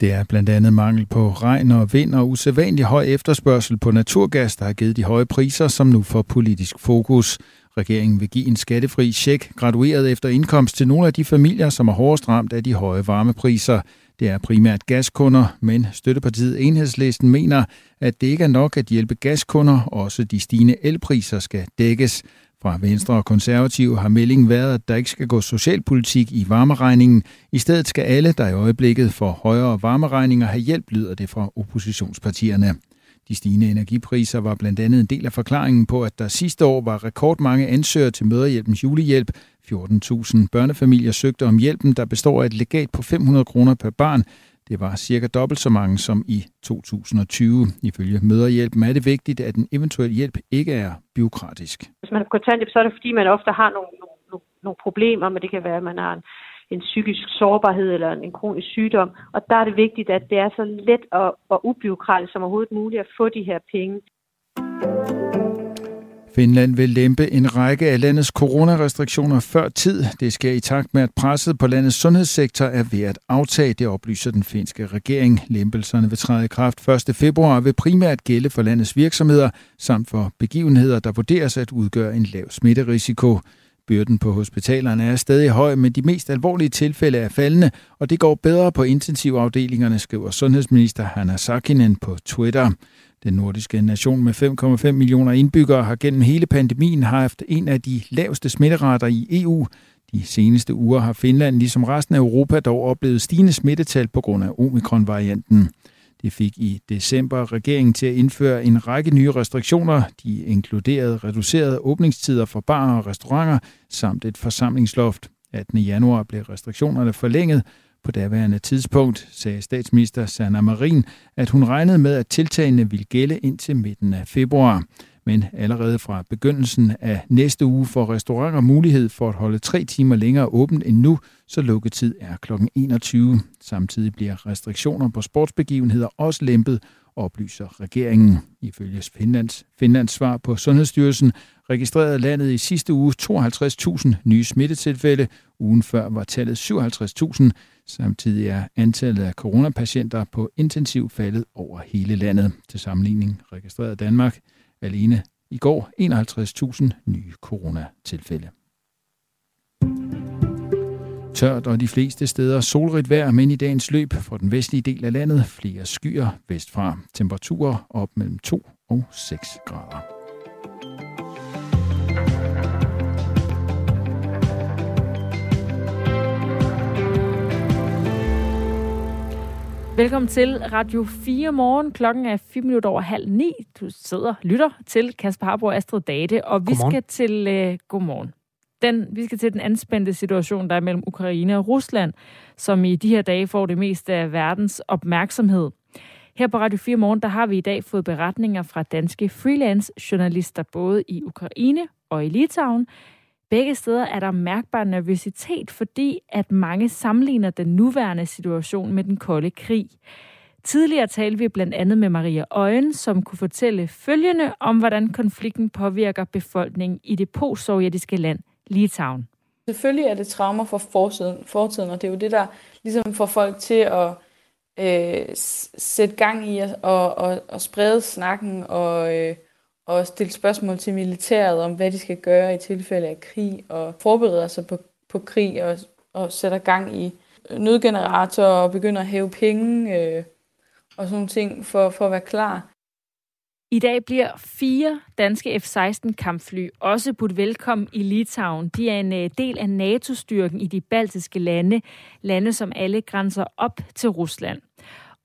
Speaker 5: Det er blandt andet mangel på regn og vind og usædvanlig høj efterspørgsel på naturgas, der har givet de høje priser, som nu får politisk fokus. Regeringen vil give en skattefri check gradueret efter indkomst til nogle af de familier, som er hårdest ramt af de høje varmepriser. Det er primært gaskunder, men støttepartiet Enhedslisten mener, at det ikke er nok at hjælpe gaskunder, også de stigende elpriser skal dækkes. Fra Venstre og Konservative har meldingen været, at der ikke skal gå socialpolitik i varmeregningen. I stedet skal alle, der i øjeblikket får højere varmeregninger, have hjælp, lyder det fra oppositionspartierne. De stigende energipriser var blandt andet en del af forklaringen på, at der sidste år var rekordmange ansøgere til Møderhjælpens julehjælp. 14.000 børnefamilier søgte om hjælpen, der består af et legat på 500 kroner per barn. Det var cirka dobbelt så mange som i 2020. Ifølge Møderhjælpen er det vigtigt, at en eventuel hjælp ikke er byråkratisk.
Speaker 6: Hvis man har kontanthjælp, så er det fordi, man ofte har nogle, nogle, nogle problemer, men det kan være, at man har en, en psykisk sårbarhed eller en kronisk sygdom. Og der er det vigtigt, at det er så let og, og ubyråkratisk som overhovedet muligt at få de her penge.
Speaker 5: Finland vil lempe en række af landets coronarestriktioner før tid. Det sker i takt med, at presset på landets sundhedssektor er ved at aftage, det oplyser den finske regering. Lempelserne vil træde i kraft 1. februar vil primært gælde for landets virksomheder, samt for begivenheder, der vurderes at udgøre en lav smitterisiko. Byrden på hospitalerne er stadig høj, men de mest alvorlige tilfælde er faldende, og det går bedre på intensivafdelingerne, skriver sundhedsminister Hanna Sakinen på Twitter. Den nordiske nation med 5,5 millioner indbyggere har gennem hele pandemien haft en af de laveste smitterater i EU. De seneste uger har Finland, ligesom resten af Europa, dog oplevet stigende smittetal på grund af omikron-varianten. Det fik i december regeringen til at indføre en række nye restriktioner. De inkluderede reducerede åbningstider for barer og restauranter samt et forsamlingsloft. 18. januar blev restriktionerne forlænget, på daværende tidspunkt sagde statsminister Sanna Marin, at hun regnede med, at tiltagene ville gælde indtil midten af februar. Men allerede fra begyndelsen af næste uge får restauranter mulighed for at holde tre timer længere åbent end nu, så lukketid er kl. 21. Samtidig bliver restriktioner på sportsbegivenheder også lempet, oplyser regeringen. Ifølge Finlands, Finlands svar på Sundhedsstyrelsen registrerede landet i sidste uge 52.000 nye smittetilfælde. Ugen før var tallet 57.000. Samtidig er antallet af coronapatienter på intensiv faldet over hele landet. Til sammenligning registrerede Danmark alene i går 51.000 nye coronatilfælde. Tørt og de fleste steder solrigt vejr, men i dagens løb fra den vestlige del af landet flere skyer vestfra. Temperaturer op mellem 2 og 6 grader.
Speaker 1: Velkommen til Radio 4 morgen. Klokken er 4 minutter over halv ni. Du sidder lytter til Kasper Harbo og Astrid Date, og vi godmorgen. skal til... Uh, godmorgen. Den, vi skal til den anspændte situation, der er mellem Ukraine og Rusland, som i de her dage får det meste af verdens opmærksomhed. Her på Radio 4 Morgen, der har vi i dag fået beretninger fra danske freelance-journalister, både i Ukraine og i Litauen, Begge steder er der mærkbar nervøsitet, fordi at mange sammenligner den nuværende situation med den kolde krig. Tidligere talte vi blandt andet med Maria Øjen, som kunne fortælle følgende om, hvordan konflikten påvirker befolkningen i det postsovjetiske land Litauen.
Speaker 7: Selvfølgelig er det traumer for fortiden, fortiden, og det er jo det, der ligesom får folk til at øh, sætte gang i og, og, og sprede snakken og, øh, og stille spørgsmål til militæret om, hvad de skal gøre i tilfælde af krig, og forbereder sig på, på krig og, og sætter gang i nødgeneratorer og begynder at hæve penge øh, og sådan nogle ting for, for at være klar.
Speaker 1: I dag bliver fire danske F-16 kampfly også budt velkommen i Litauen. De er en øh, del af NATO-styrken i de baltiske lande, lande som alle grænser op til Rusland.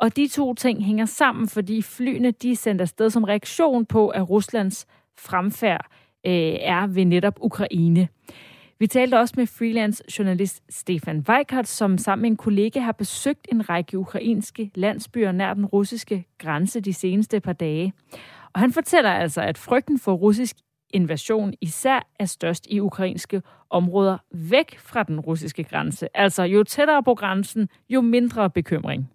Speaker 1: Og de to ting hænger sammen, fordi flyene de er sendt afsted som reaktion på, at Ruslands fremfærd øh, er ved netop Ukraine. Vi talte også med freelance journalist Stefan Weikert, som sammen med en kollega har besøgt en række ukrainske landsbyer nær den russiske grænse de seneste par dage. Og han fortæller altså, at frygten for russisk invasion især er størst i ukrainske områder væk fra den russiske grænse. Altså jo tættere på grænsen, jo mindre bekymring.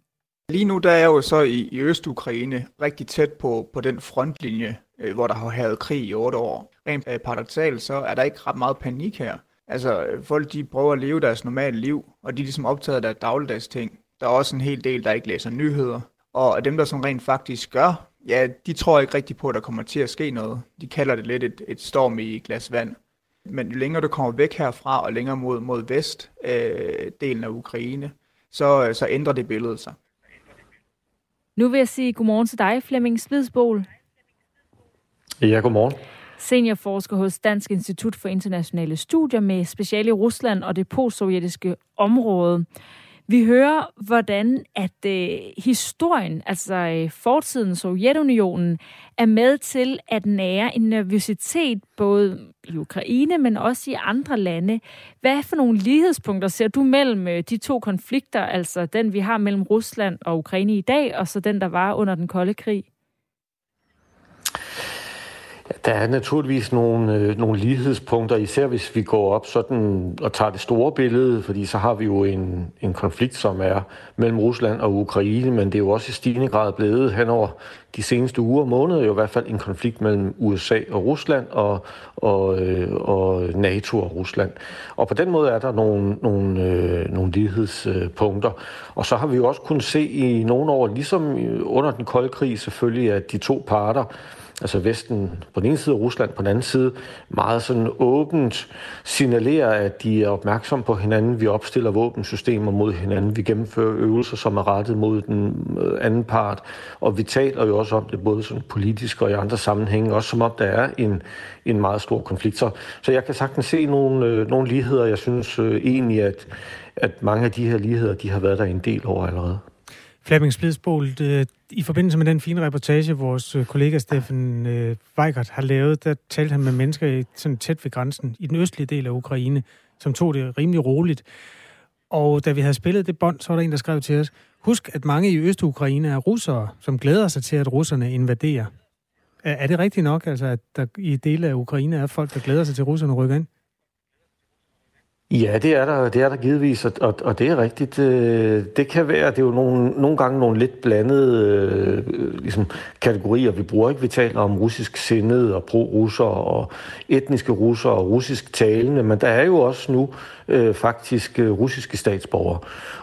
Speaker 8: Lige nu der er jeg jo så i, i Øst-Ukraine rigtig tæt på, på den frontlinje, øh, hvor der har været krig i otte år. Rent øh, paradoxalt, så er der ikke ret meget panik her. Altså, øh, folk de prøver at leve deres normale liv, og de er ligesom optaget af deres dagligdags ting. Der er også en hel del, der ikke læser nyheder. Og dem, der som rent faktisk gør, ja, de tror ikke rigtig på, at der kommer til at ske noget. De kalder det lidt et, et storm i et glas vand. Men jo længere du kommer væk herfra, og længere mod, mod vest, øh, delen af Ukraine, så, øh, så ændrer det billedet sig.
Speaker 1: Nu vil jeg sige godmorgen til dig, Flemming Svidsbol.
Speaker 9: Ja, godmorgen.
Speaker 1: Seniorforsker hos Dansk Institut for Internationale Studier med speciale i Rusland og det postsovjetiske område. Vi hører, hvordan at øh, historien, altså øh, fortiden Sovjetunionen, er med til at nære en nervøsitet både i Ukraine, men også i andre lande. Hvad for nogle lighedspunkter ser du mellem øh, de to konflikter, altså den vi har mellem Rusland og Ukraine i dag, og så den, der var under den kolde krig?
Speaker 9: Der er naturligvis nogle, øh, nogle lighedspunkter, især hvis vi går op sådan og tager det store billede, fordi så har vi jo en, en konflikt, som er mellem Rusland og Ukraine, men det er jo også i stigende grad blevet hen over de seneste uger og måneder, jo i hvert fald en konflikt mellem USA og Rusland og, og, øh, og NATO og Rusland. Og på den måde er der nogle, nogle, øh, nogle lighedspunkter. Og så har vi jo også kunnet se i nogle år, ligesom under den kolde krig selvfølgelig, at de to parter altså Vesten på den ene side og Rusland på den anden side, meget sådan åbent signalerer, at de er opmærksomme på hinanden. Vi opstiller våbensystemer mod hinanden. Vi gennemfører øvelser, som er rettet mod den øh, anden part. Og vi taler jo også om det både sådan politisk og i andre sammenhænge, også som om der er en, en meget stor konflikt. Så, så jeg kan sagtens se nogle, øh, nogle ligheder. Jeg synes øh, egentlig, at, at mange af de her ligheder, de har været der en del over allerede.
Speaker 2: Flemming Splidsbol, i forbindelse med den fine reportage, vores øh, kollega Steffen øh, Weigert har lavet, der talte han med mennesker sådan tæt ved grænsen i den østlige del af Ukraine, som tog det rimelig roligt. Og da vi havde spillet det bånd, så var der en, der skrev til os, husk, at mange i Øst-Ukraine er russere, som glæder sig til, at russerne invaderer. Er, er det rigtigt nok, altså, at der i dele af Ukraine er folk, der glæder sig til, at russerne rykker ind?
Speaker 9: Ja, det er der, det er der givetvis, og, og det er rigtigt. Øh, det kan være, det er jo nogle, nogle gange nogle lidt blandede øh, ligesom, kategorier, vi bruger. ikke. Vi taler om russisk sindet og pro-russer og etniske russer og russisk talende, men der er jo også nu øh, faktisk øh, russiske statsborgere.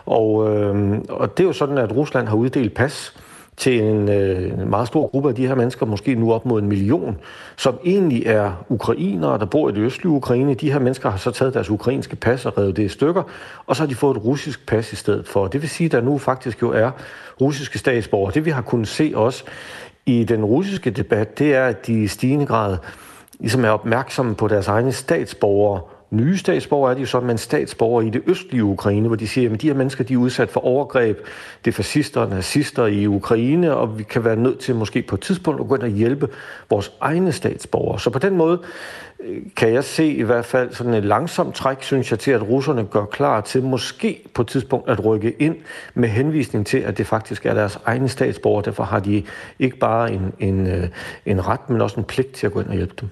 Speaker 9: Og, øh, og det er jo sådan, at Rusland har uddelt pas til en øh, meget stor gruppe af de her mennesker, måske nu op mod en million, som egentlig er ukrainere, der bor i det østlige Ukraine. De her mennesker har så taget deres ukrainske pas og revet det i stykker, og så har de fået et russisk pas i stedet for. Det vil sige, at der nu faktisk jo er russiske statsborgere. Det vi har kunnet se også i den russiske debat, det er, at de i stigende grad ligesom er opmærksomme på deres egne statsborgere, nye statsborgere er de jo så, men statsborgere i det østlige Ukraine, hvor de siger, at de her mennesker de er udsat for overgreb. Det er fascister og nazister i Ukraine, og vi kan være nødt til måske på et tidspunkt at gå ind og hjælpe vores egne statsborgere. Så på den måde øh, kan jeg se i hvert fald sådan et langsomt træk, synes jeg, til at russerne gør klar til måske på et tidspunkt at rykke ind med henvisning til, at det faktisk er deres egne statsborgere. Derfor har de ikke bare en, en, øh, en ret, men også en pligt til at gå ind og hjælpe dem.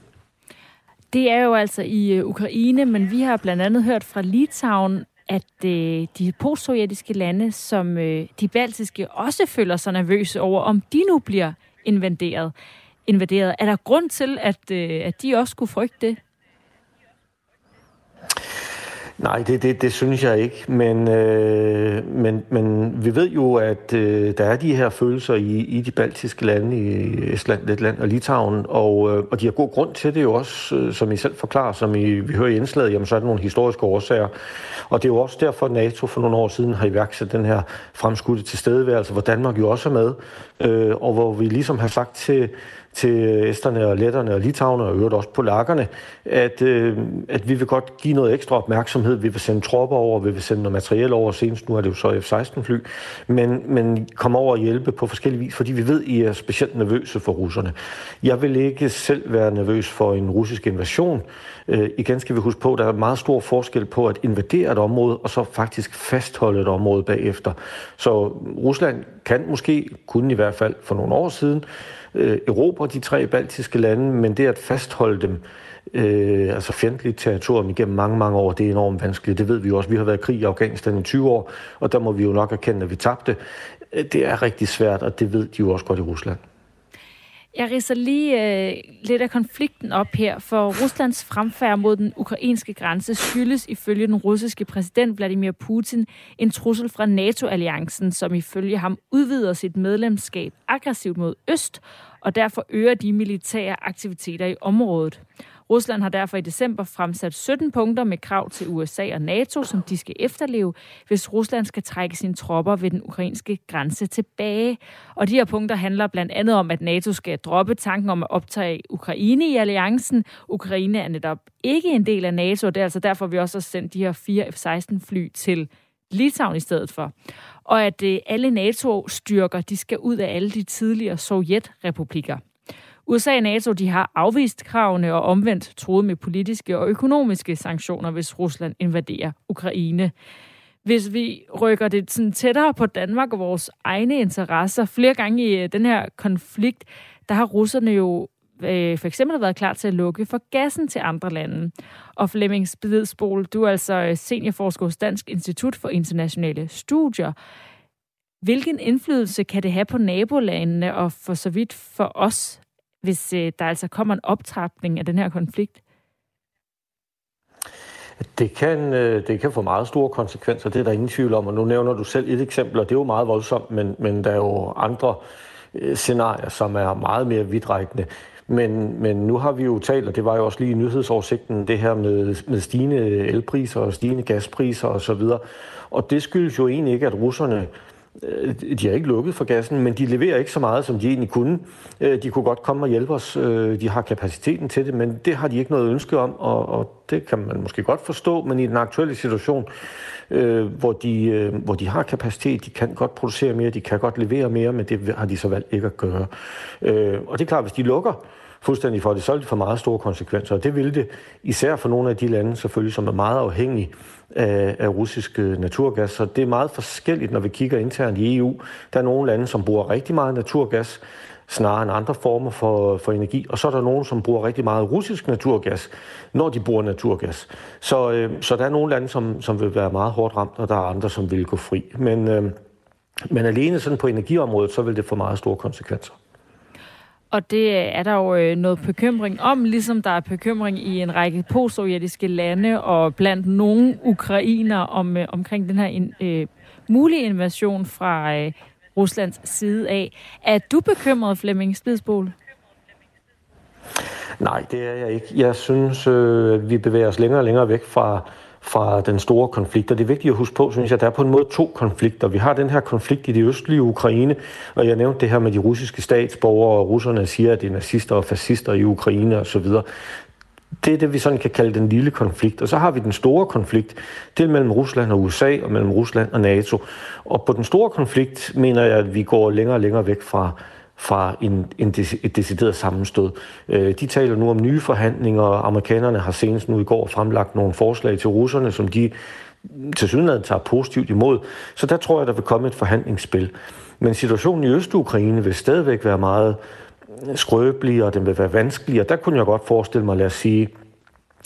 Speaker 1: Det er jo altså i øh, Ukraine, men vi har blandt andet hørt fra Litauen, at øh, de postsovjetiske lande, som øh, de baltiske, også føler sig nervøse over, om de nu bliver invaderet. invaderet. Er der grund til, at, øh, at de også skulle frygte det?
Speaker 9: Nej, det, det, det synes jeg ikke, men, øh, men, men vi ved jo, at øh, der er de her følelser i, i de baltiske lande, i Estland, Letland og Litauen, og, øh, og de har god grund til det jo også, øh, som I selv forklarer, som I, vi hører i indslaget, jamen så er der nogle historiske årsager. Og det er jo også derfor, at NATO for nogle år siden har iværksat den her fremskudte tilstedeværelse, hvor Danmark jo også er med, øh, og hvor vi ligesom har sagt til til æsterne og letterne og litauerne og øvrigt også polakkerne, at, øh, at vi vil godt give noget ekstra opmærksomhed. Vi vil sende tropper over, vi vil sende noget materiel over. Senest nu er det jo så F-16-fly. Men, men komme over og hjælpe på forskellige vis, fordi vi ved, I er specielt nervøse for russerne. Jeg vil ikke selv være nervøs for en russisk invasion. Øh, igen skal vi huske på, at der er meget stor forskel på at invadere et område, og så faktisk fastholde et område bagefter. Så Rusland kan måske, kunne i hvert fald for nogle år siden, øh, erobre de tre baltiske lande, men det at fastholde dem, øh, altså fjendtligt territorium igennem mange, mange år, det er enormt vanskeligt. Det ved vi jo også. Vi har været i krig i Afghanistan i 20 år, og der må vi jo nok erkende, at vi tabte. Øh, det er rigtig svært, og det ved de jo også godt i Rusland.
Speaker 1: Jeg riser lige øh, lidt af konflikten op her, for Ruslands fremfærd mod den ukrainske grænse skyldes ifølge den russiske præsident Vladimir Putin en trussel fra NATO-alliancen, som ifølge ham udvider sit medlemskab aggressivt mod øst, og derfor øger de militære aktiviteter i området. Rusland har derfor i december fremsat 17 punkter med krav til USA og NATO, som de skal efterleve, hvis Rusland skal trække sine tropper ved den ukrainske grænse tilbage. Og de her punkter handler blandt andet om, at NATO skal droppe tanken om at optage Ukraine i alliancen. Ukraine er netop ikke en del af NATO, og det er altså derfor, vi også har sendt de her fire F-16-fly til Litauen i stedet for. Og at øh, alle NATO-styrker, de skal ud af alle de tidligere sovjetrepublikker. USA og NATO de har afvist kravene og omvendt troet med politiske og økonomiske sanktioner, hvis Rusland invaderer Ukraine. Hvis vi rykker det sådan tættere på Danmark og vores egne interesser, flere gange i øh, den her konflikt, der har russerne jo øh, for eksempel været klar til at lukke for gassen til andre lande. Og Flemming Spidsbol, du er altså øh, seniorforsker hos Dansk Institut for Internationale Studier. Hvilken indflydelse kan det have på nabolandene og for så vidt for os, hvis øh, der altså kommer en optrapning af den her konflikt?
Speaker 9: Det kan, øh, det kan få meget store konsekvenser, det er der ingen tvivl om. Og nu nævner du selv et eksempel, og det er jo meget voldsomt, men, men der er jo andre øh, scenarier, som er meget mere vidtrækkende. Men, men nu har vi jo talt, og det var jo også lige i nyhedsoversigten, det her med, med stigende elpriser og stigende gaspriser osv. Og, og det skyldes jo egentlig ikke, at russerne Øh, Øh, de har ikke lukket for gassen, men de leverer ikke så meget, som de egentlig kunne. Øh, de kunne godt komme og hjælpe os. Øh, de har kapaciteten til det, men det har de ikke noget ønske om, og, og det kan man måske godt forstå, men i den aktuelle situation, hvor, de, hvor de har kapacitet, de kan godt producere mere, de kan godt levere mere, men det har de så valgt ikke at gøre. Og det er klart, hvis de lukker, fuldstændig for det, så vil det få meget store konsekvenser. Og det vil det især for nogle af de lande selvfølgelig, som er meget afhængige af, af russisk øh, naturgas. Så det er meget forskelligt, når vi kigger internt i EU. Der er nogle lande, som bruger rigtig meget naturgas, snarere end andre former for, for energi. Og så er der nogen, som bruger rigtig meget russisk naturgas, når de bruger naturgas. Så, øh, så der er nogle lande, som, som vil være meget hårdt ramt, og der er andre, som vil gå fri. Men, øh, men alene sådan på energiområdet, så vil det få meget store konsekvenser.
Speaker 1: Og det øh, er der jo øh, noget bekymring om, ligesom der er bekymring i en række postsovjetiske lande og blandt nogle ukrainer om, øh, omkring den her in, øh, mulige invasion fra øh, Ruslands side af. Er du bekymret, Flemming Spidsbol?
Speaker 9: Nej, det er jeg ikke. Jeg synes, øh, vi bevæger os længere og længere væk fra fra den store konflikt. Og det er vigtigt at huske på, synes jeg, at der er på en måde to konflikter. Vi har den her konflikt i det østlige Ukraine, og jeg nævnte det her med de russiske statsborgere, og russerne siger, at det er nazister og fascister i Ukraine osv. Det er det, vi sådan kan kalde den lille konflikt. Og så har vi den store konflikt. Det er mellem Rusland og USA og mellem Rusland og NATO. Og på den store konflikt mener jeg, at vi går længere og længere væk fra, fra en, en, et decideret sammenstød. Øh, de taler nu om nye forhandlinger, og amerikanerne har senest nu i går fremlagt nogle forslag til russerne, som de til synligheden tager positivt imod. Så der tror jeg, der vil komme et forhandlingsspil. Men situationen i Øst-Ukraine vil stadigvæk være meget skrøbelig, og den vil være vanskelig, og der kunne jeg godt forestille mig, lad os sige,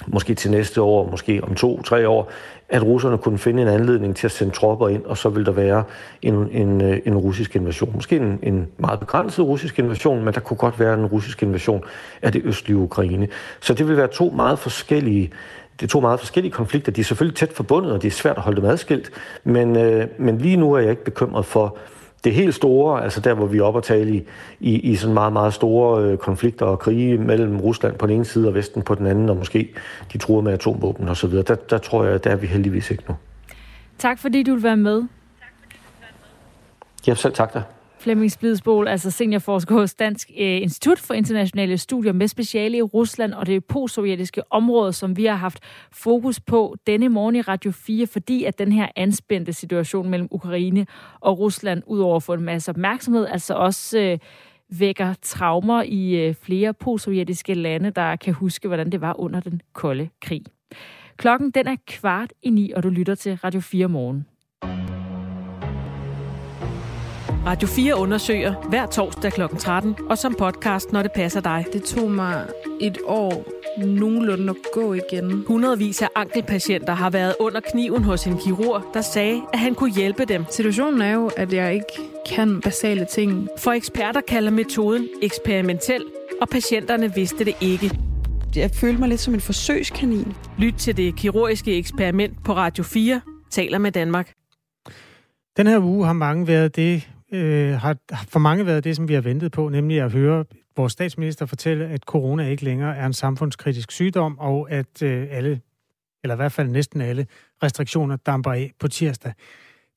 Speaker 9: måske til næste år, måske om to-tre år, at russerne kunne finde en anledning til at sende tropper ind, og så vil der være en, en, øh, en russisk invasion. Måske en, en meget begrænset russisk invasion, men der kunne godt være en russisk invasion af det østlige Ukraine. Så det vil være to meget forskellige det er to meget forskellige konflikter. De er selvfølgelig tæt forbundet, og det er svært at holde dem adskilt. Men, øh, men lige nu er jeg ikke bekymret for det helt store, altså der, hvor vi er oppe og tale i, i, i sådan meget, meget store øh, konflikter og krige mellem Rusland på den ene side og Vesten på den anden, og måske de truer med atomvåben osv., der, der tror jeg, der er vi heldigvis ikke nu.
Speaker 1: Tak fordi du vil være med.
Speaker 9: Ja, selv tak dig.
Speaker 1: Flemming Splidsbol, altså seniorforsker hos Dansk øh, Institut for Internationale Studier med speciale i Rusland og det postsovjetiske område, som vi har haft fokus på denne morgen i Radio 4, fordi at den her anspændte situation mellem Ukraine og Rusland, udover at få en masse opmærksomhed, altså også øh, vækker traumer i øh, flere postsovjetiske lande, der kan huske, hvordan det var under den kolde krig. Klokken den er kvart i ni, og du lytter til Radio 4 morgen.
Speaker 10: Radio 4 undersøger hver torsdag kl. 13, og som podcast, når det passer dig.
Speaker 3: Det tog mig et år nogenlunde at gå igen.
Speaker 10: Hundredvis af ankelpatienter har været under kniven hos en kirurg, der sagde, at han kunne hjælpe dem.
Speaker 3: Situationen er jo, at jeg ikke kan basale ting.
Speaker 10: For eksperter kalder metoden eksperimentel, og patienterne vidste det ikke.
Speaker 3: Jeg følte mig lidt som en forsøgskanin.
Speaker 10: Lyt til det kirurgiske eksperiment på Radio 4, taler med Danmark.
Speaker 2: Den her uge har mange været det, øh, har for mange været det, som vi har ventet på, nemlig at høre vores statsminister fortælle, at corona ikke længere er en samfundskritisk sygdom, og at øh, alle, eller i hvert fald næsten alle, restriktioner damper af på tirsdag.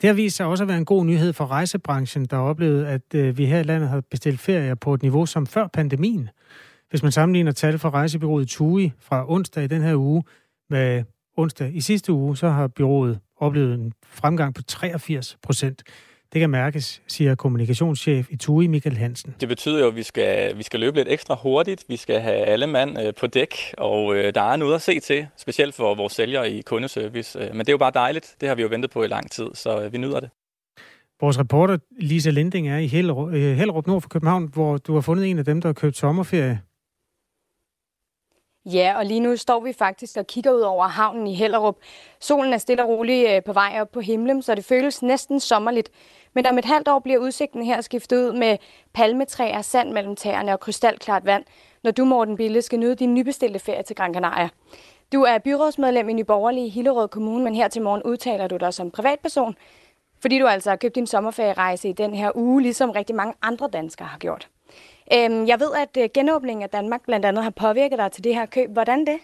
Speaker 2: Det har vist sig også at være en god nyhed for rejsebranchen, der oplevede, at øh, vi her i landet har bestilt ferier på et niveau som før pandemien. Hvis man sammenligner tal fra rejsebyrået TUI fra onsdag i den her uge med onsdag i sidste uge, så har byrået oplevet en fremgang på 83 procent. Det kan mærkes, siger kommunikationschef i TUI Michael Hansen.
Speaker 11: Det betyder jo, at vi skal, vi skal løbe lidt ekstra hurtigt. Vi skal have alle mand øh, på dæk, og øh, der er noget at se til, specielt for vores sælgere i kundeservice. Øh, men det er jo bare dejligt. Det har vi jo ventet på i lang tid, så vi nyder det.
Speaker 2: Vores reporter Lisa Linding er i Hellerup Nord for København, hvor du har fundet en af dem, der har købt sommerferie
Speaker 12: Ja, og lige nu står vi faktisk og kigger ud over havnen i Hellerup. Solen er stille og rolig øh, på vej op på himlen, så det føles næsten sommerligt. Men om et halvt år bliver udsigten her skiftet ud med palmetræer, sand mellem tæerne og krystalklart vand, når du, Morten Bille, skal nyde din nybestilte ferie til Gran Canaria. Du er byrådsmedlem i Nyborgerlige i Hillerød Kommune, men her til morgen udtaler du dig som privatperson, fordi du altså har købt din sommerferierejse i den her uge, ligesom rigtig mange andre danskere har gjort. Øhm, jeg ved, at øh, genåbningen af Danmark blandt andet har påvirket dig til det her køb. Hvordan det?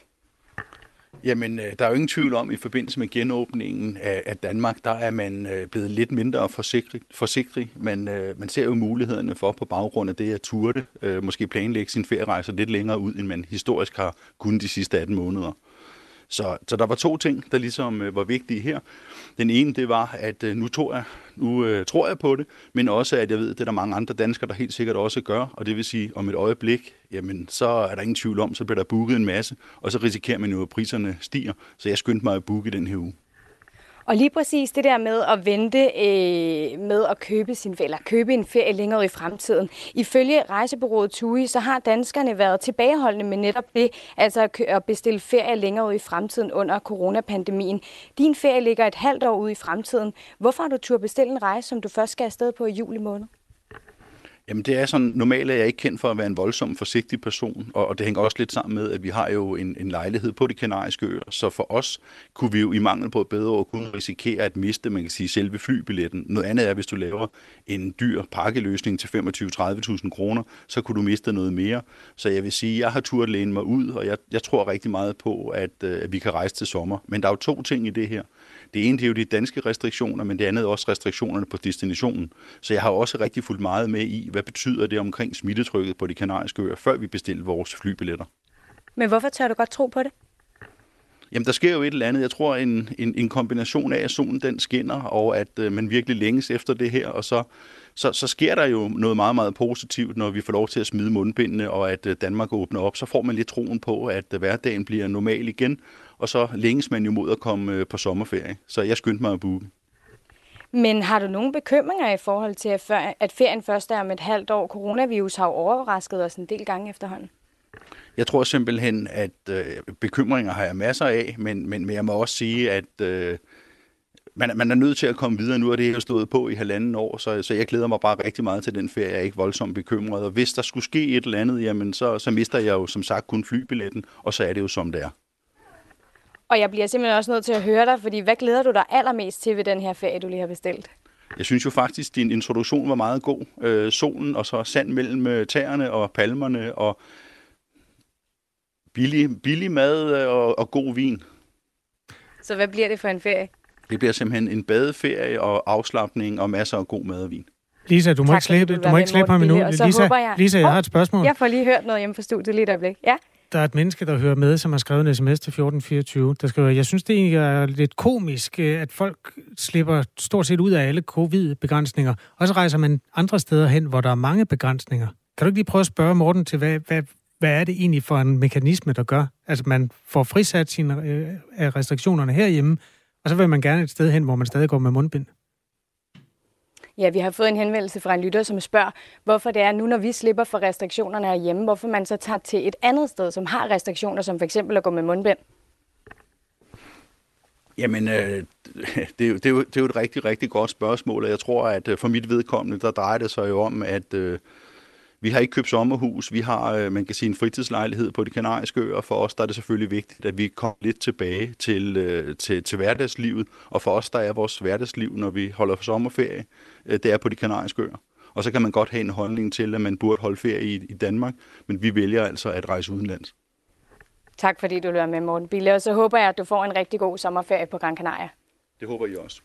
Speaker 13: Jamen, øh, der er jo ingen tvivl om, at i forbindelse med genåbningen af, Danmark, der er man øh, blevet lidt mindre forsigtig. forsikrig. Man, øh, man ser jo mulighederne for på baggrund af det at turde måske planlægge sin ferierejse lidt længere ud, end man historisk har kunnet de sidste 18 måneder. Så, så der var to ting, der ligesom øh, var vigtige her. Den ene, det var, at øh, nu, tog jeg, nu øh, tror jeg på det, men også, at jeg ved, at det er der mange andre danskere, der helt sikkert også gør, og det vil sige, om et øjeblik, jamen, så er der ingen tvivl om, så bliver der booket en masse, og så risikerer man jo, at priserne stiger. Så jeg skyndte mig at booke den her uge.
Speaker 12: Og lige præcis det der med at vente øh, med at købe, sin, eller købe en ferie længere i fremtiden. Ifølge rejsebureauet TUI, så har danskerne været tilbageholdende med netop det, altså at bestille ferie længere i fremtiden under coronapandemien. Din ferie ligger et halvt år ude i fremtiden. Hvorfor har du tur bestille en rejse, som du først skal afsted på i juli måned?
Speaker 13: Jamen det er sådan, normalt er jeg ikke kendt for at være en voldsom forsigtig person, og, og det hænger også lidt sammen med, at vi har jo en, en lejlighed på de kanariske øer, så for os kunne vi jo i mangel på et bedre år kunne risikere at miste, man kan sige, selve flybilletten. Noget andet er, hvis du laver en dyr pakkeløsning til 25-30.000 kroner, så kunne du miste noget mere. Så jeg vil sige, jeg har turt læne mig ud, og jeg, jeg tror rigtig meget på, at, øh, at vi kan rejse til sommer. Men der er jo to ting i det her. Det ene det er jo de danske restriktioner, men det andet er også restriktionerne på destinationen. Så jeg har også rigtig fulgt meget med i, hvad betyder det omkring smittetrykket på de kanariske øer, før vi bestiller vores flybilletter.
Speaker 12: Men hvorfor tør du godt tro på det?
Speaker 13: Jamen, der sker jo et eller andet. Jeg tror, en, en, en kombination af, at solen den skinner, og at øh, man virkelig længes efter det her, og så, så, så sker der jo noget meget, meget positivt, når vi får lov til at smide mundbindene, og at øh, Danmark åbner op. Så får man lidt troen på, at øh, hverdagen bliver normal igen, og så længes man jo mod at komme øh, på sommerferie. Så jeg skyndte mig at booke.
Speaker 12: Men har du nogle bekymringer i forhold til, at ferien først er om et halvt år? Coronavirus har jo overrasket os en del gange efterhånden.
Speaker 13: Jeg tror simpelthen, at øh, bekymringer har jeg masser af, men, men, men jeg må også sige, at øh, man, man er nødt til at komme videre nu, og det har stået på i halvanden år, så, så jeg glæder mig bare rigtig meget til den ferie. Jeg er ikke voldsomt bekymret, og hvis der skulle ske et eller andet, jamen så, så mister jeg jo som sagt kun flybilletten, og så er det jo som det er.
Speaker 12: Og jeg bliver simpelthen også nødt til at høre dig, fordi hvad glæder du dig allermest til ved den her ferie, du lige har bestilt?
Speaker 13: Jeg synes jo faktisk, at din introduktion var meget god. Øh, solen og så sand mellem øh, tæerne og palmerne og billig, billig mad øh, og, og god vin.
Speaker 12: Så hvad bliver det for en ferie?
Speaker 13: Det bliver simpelthen en badeferie og afslappning og masser af god mad og vin.
Speaker 2: Lisa, du må
Speaker 12: Tak,
Speaker 2: ikke slippe,
Speaker 12: fordi
Speaker 2: du må ikke slippe ham endnu. Lisa,
Speaker 12: håber jeg...
Speaker 2: Lisa, jeg
Speaker 12: Hov,
Speaker 2: har et spørgsmål.
Speaker 12: Jeg får lige hørt noget hjemme fra studiet lige et øjeblik. Ja.
Speaker 2: Der er et menneske, der hører med, som har skrevet en sms til 1424, der skriver, jeg synes, det egentlig er lidt komisk, øh, at folk slipper stort set ud af alle covid-begrænsninger, og så rejser man andre steder hen, hvor der er mange begrænsninger. Kan du ikke lige prøve at spørge Morten til, hvad, hvad, hvad er det egentlig for en mekanisme, der gør? Altså, man får frisat sine øh, restriktionerne herhjemme, og så vil man gerne et sted hen, hvor man stadig går med mundbind.
Speaker 12: Ja, vi har fået en henvendelse fra en lytter, som spørger, hvorfor det er nu, når vi slipper for restriktionerne herhjemme, hvorfor man så tager til et andet sted, som har restriktioner, som for eksempel at gå med mundbind.
Speaker 13: Jamen, øh, det, er jo, det, er jo, det er jo et rigtig, rigtig godt spørgsmål, og jeg tror, at øh, for mit vedkommende, der drejer det sig jo om, at øh, vi har ikke købt sommerhus, vi har, øh, man kan sige, en fritidslejlighed på de kanariske øer. For os der er det selvfølgelig vigtigt, at vi kommer lidt tilbage til, øh, til, til hverdagslivet, og for os der er vores hverdagsliv, når vi holder for sommerferie, det er på de kanariske øer. Og så kan man godt have en holdning til, at man burde holde ferie i, i Danmark, men vi vælger altså at rejse udenlands.
Speaker 12: Tak fordi du løber med, Morten Bille, og så håber jeg, at du får en rigtig god sommerferie på Gran Canaria.
Speaker 13: Det håber I også.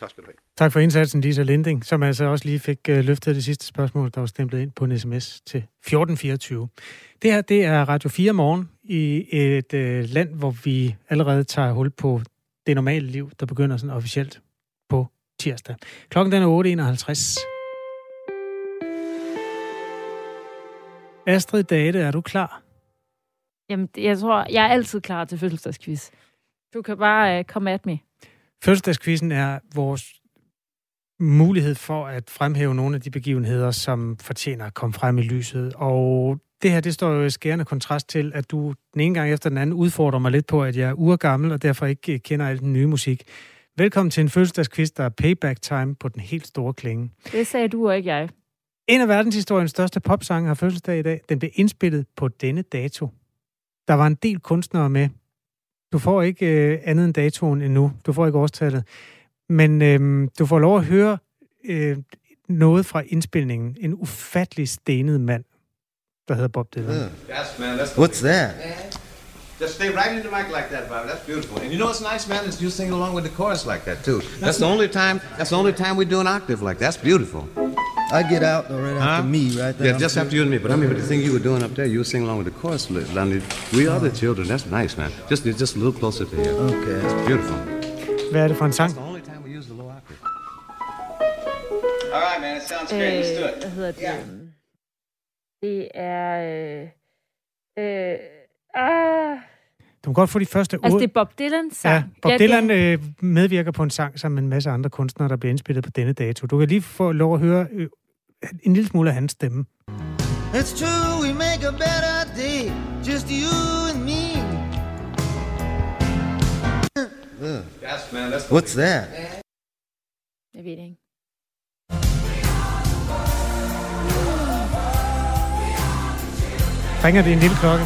Speaker 13: Tak skal du have.
Speaker 2: Tak for indsatsen, Lisa Linding, som altså også lige fik uh, løftet det sidste spørgsmål, der var stemplet ind på en sms til 1424. Det her, det er Radio 4 morgen i et uh, land, hvor vi allerede tager hul på det normale liv, der begynder sådan officielt tirsdag. Klokken den er 8.51. Astrid Date, er du klar?
Speaker 1: Jamen, jeg tror, jeg er altid klar til fødselsdagsquiz. Du kan bare uh, komme at me.
Speaker 2: Fødselsdagskvisten er vores mulighed for at fremhæve nogle af de begivenheder, som fortjener at komme frem i lyset. Og det her, det står jo i skærende kontrast til, at du den ene gang efter den anden udfordrer mig lidt på, at jeg er urgammel og derfor ikke kender al den nye musik. Velkommen til en fødselsdagsquiz, der er payback time på den helt store klinge.
Speaker 1: Det sagde du og ikke jeg.
Speaker 2: En af verdenshistoriens største popsange har fødselsdag i dag. Den blev indspillet på denne dato. Der var en del kunstnere med. Du får ikke øh, andet end datoen endnu. Du får ikke årstallet. Men øh, du får lov at høre øh, noget fra indspilningen. En ufattelig stenet mand, der hedder Bob Dylan.
Speaker 14: Yes, man. That's What's that? Just stay right in the mic like that, Bob. That's beautiful. And you know what's nice, man, is you sing along with the chorus like that too. That's the only time. That's the only time we do an octave like that. That's beautiful.
Speaker 15: I get out though, right after
Speaker 14: Huh?
Speaker 15: me, right there.
Speaker 14: Yeah, just after you and me. But I mean, but the thing you were doing up there, you were singing along with the chorus. Lonnie. We are the children. That's nice, man. Just just a little closer to you.
Speaker 15: Okay.
Speaker 14: That's beautiful.
Speaker 2: Hvad er det for en sang?
Speaker 14: That's the only time we use the low octave.
Speaker 16: All right, man. It sounds great. Let's do it.
Speaker 1: hvad hedder det? Det er... Øh, øh, ah,
Speaker 2: Du kan godt få de første
Speaker 1: altså,
Speaker 2: otte-
Speaker 1: det er Bob Dylan sang.
Speaker 2: Ja, Bob
Speaker 1: det-
Speaker 2: Dylan øh, medvirker på en sang sammen med en masse andre kunstnere, der bliver indspillet på denne dato. Du kan lige få lov at høre øh, en lille smule af hans stemme.
Speaker 15: It's true, we make a better day, just you and me.
Speaker 14: That's
Speaker 15: What's that?
Speaker 1: Jeg ved det ikke.
Speaker 2: Ringer det en lille klokke?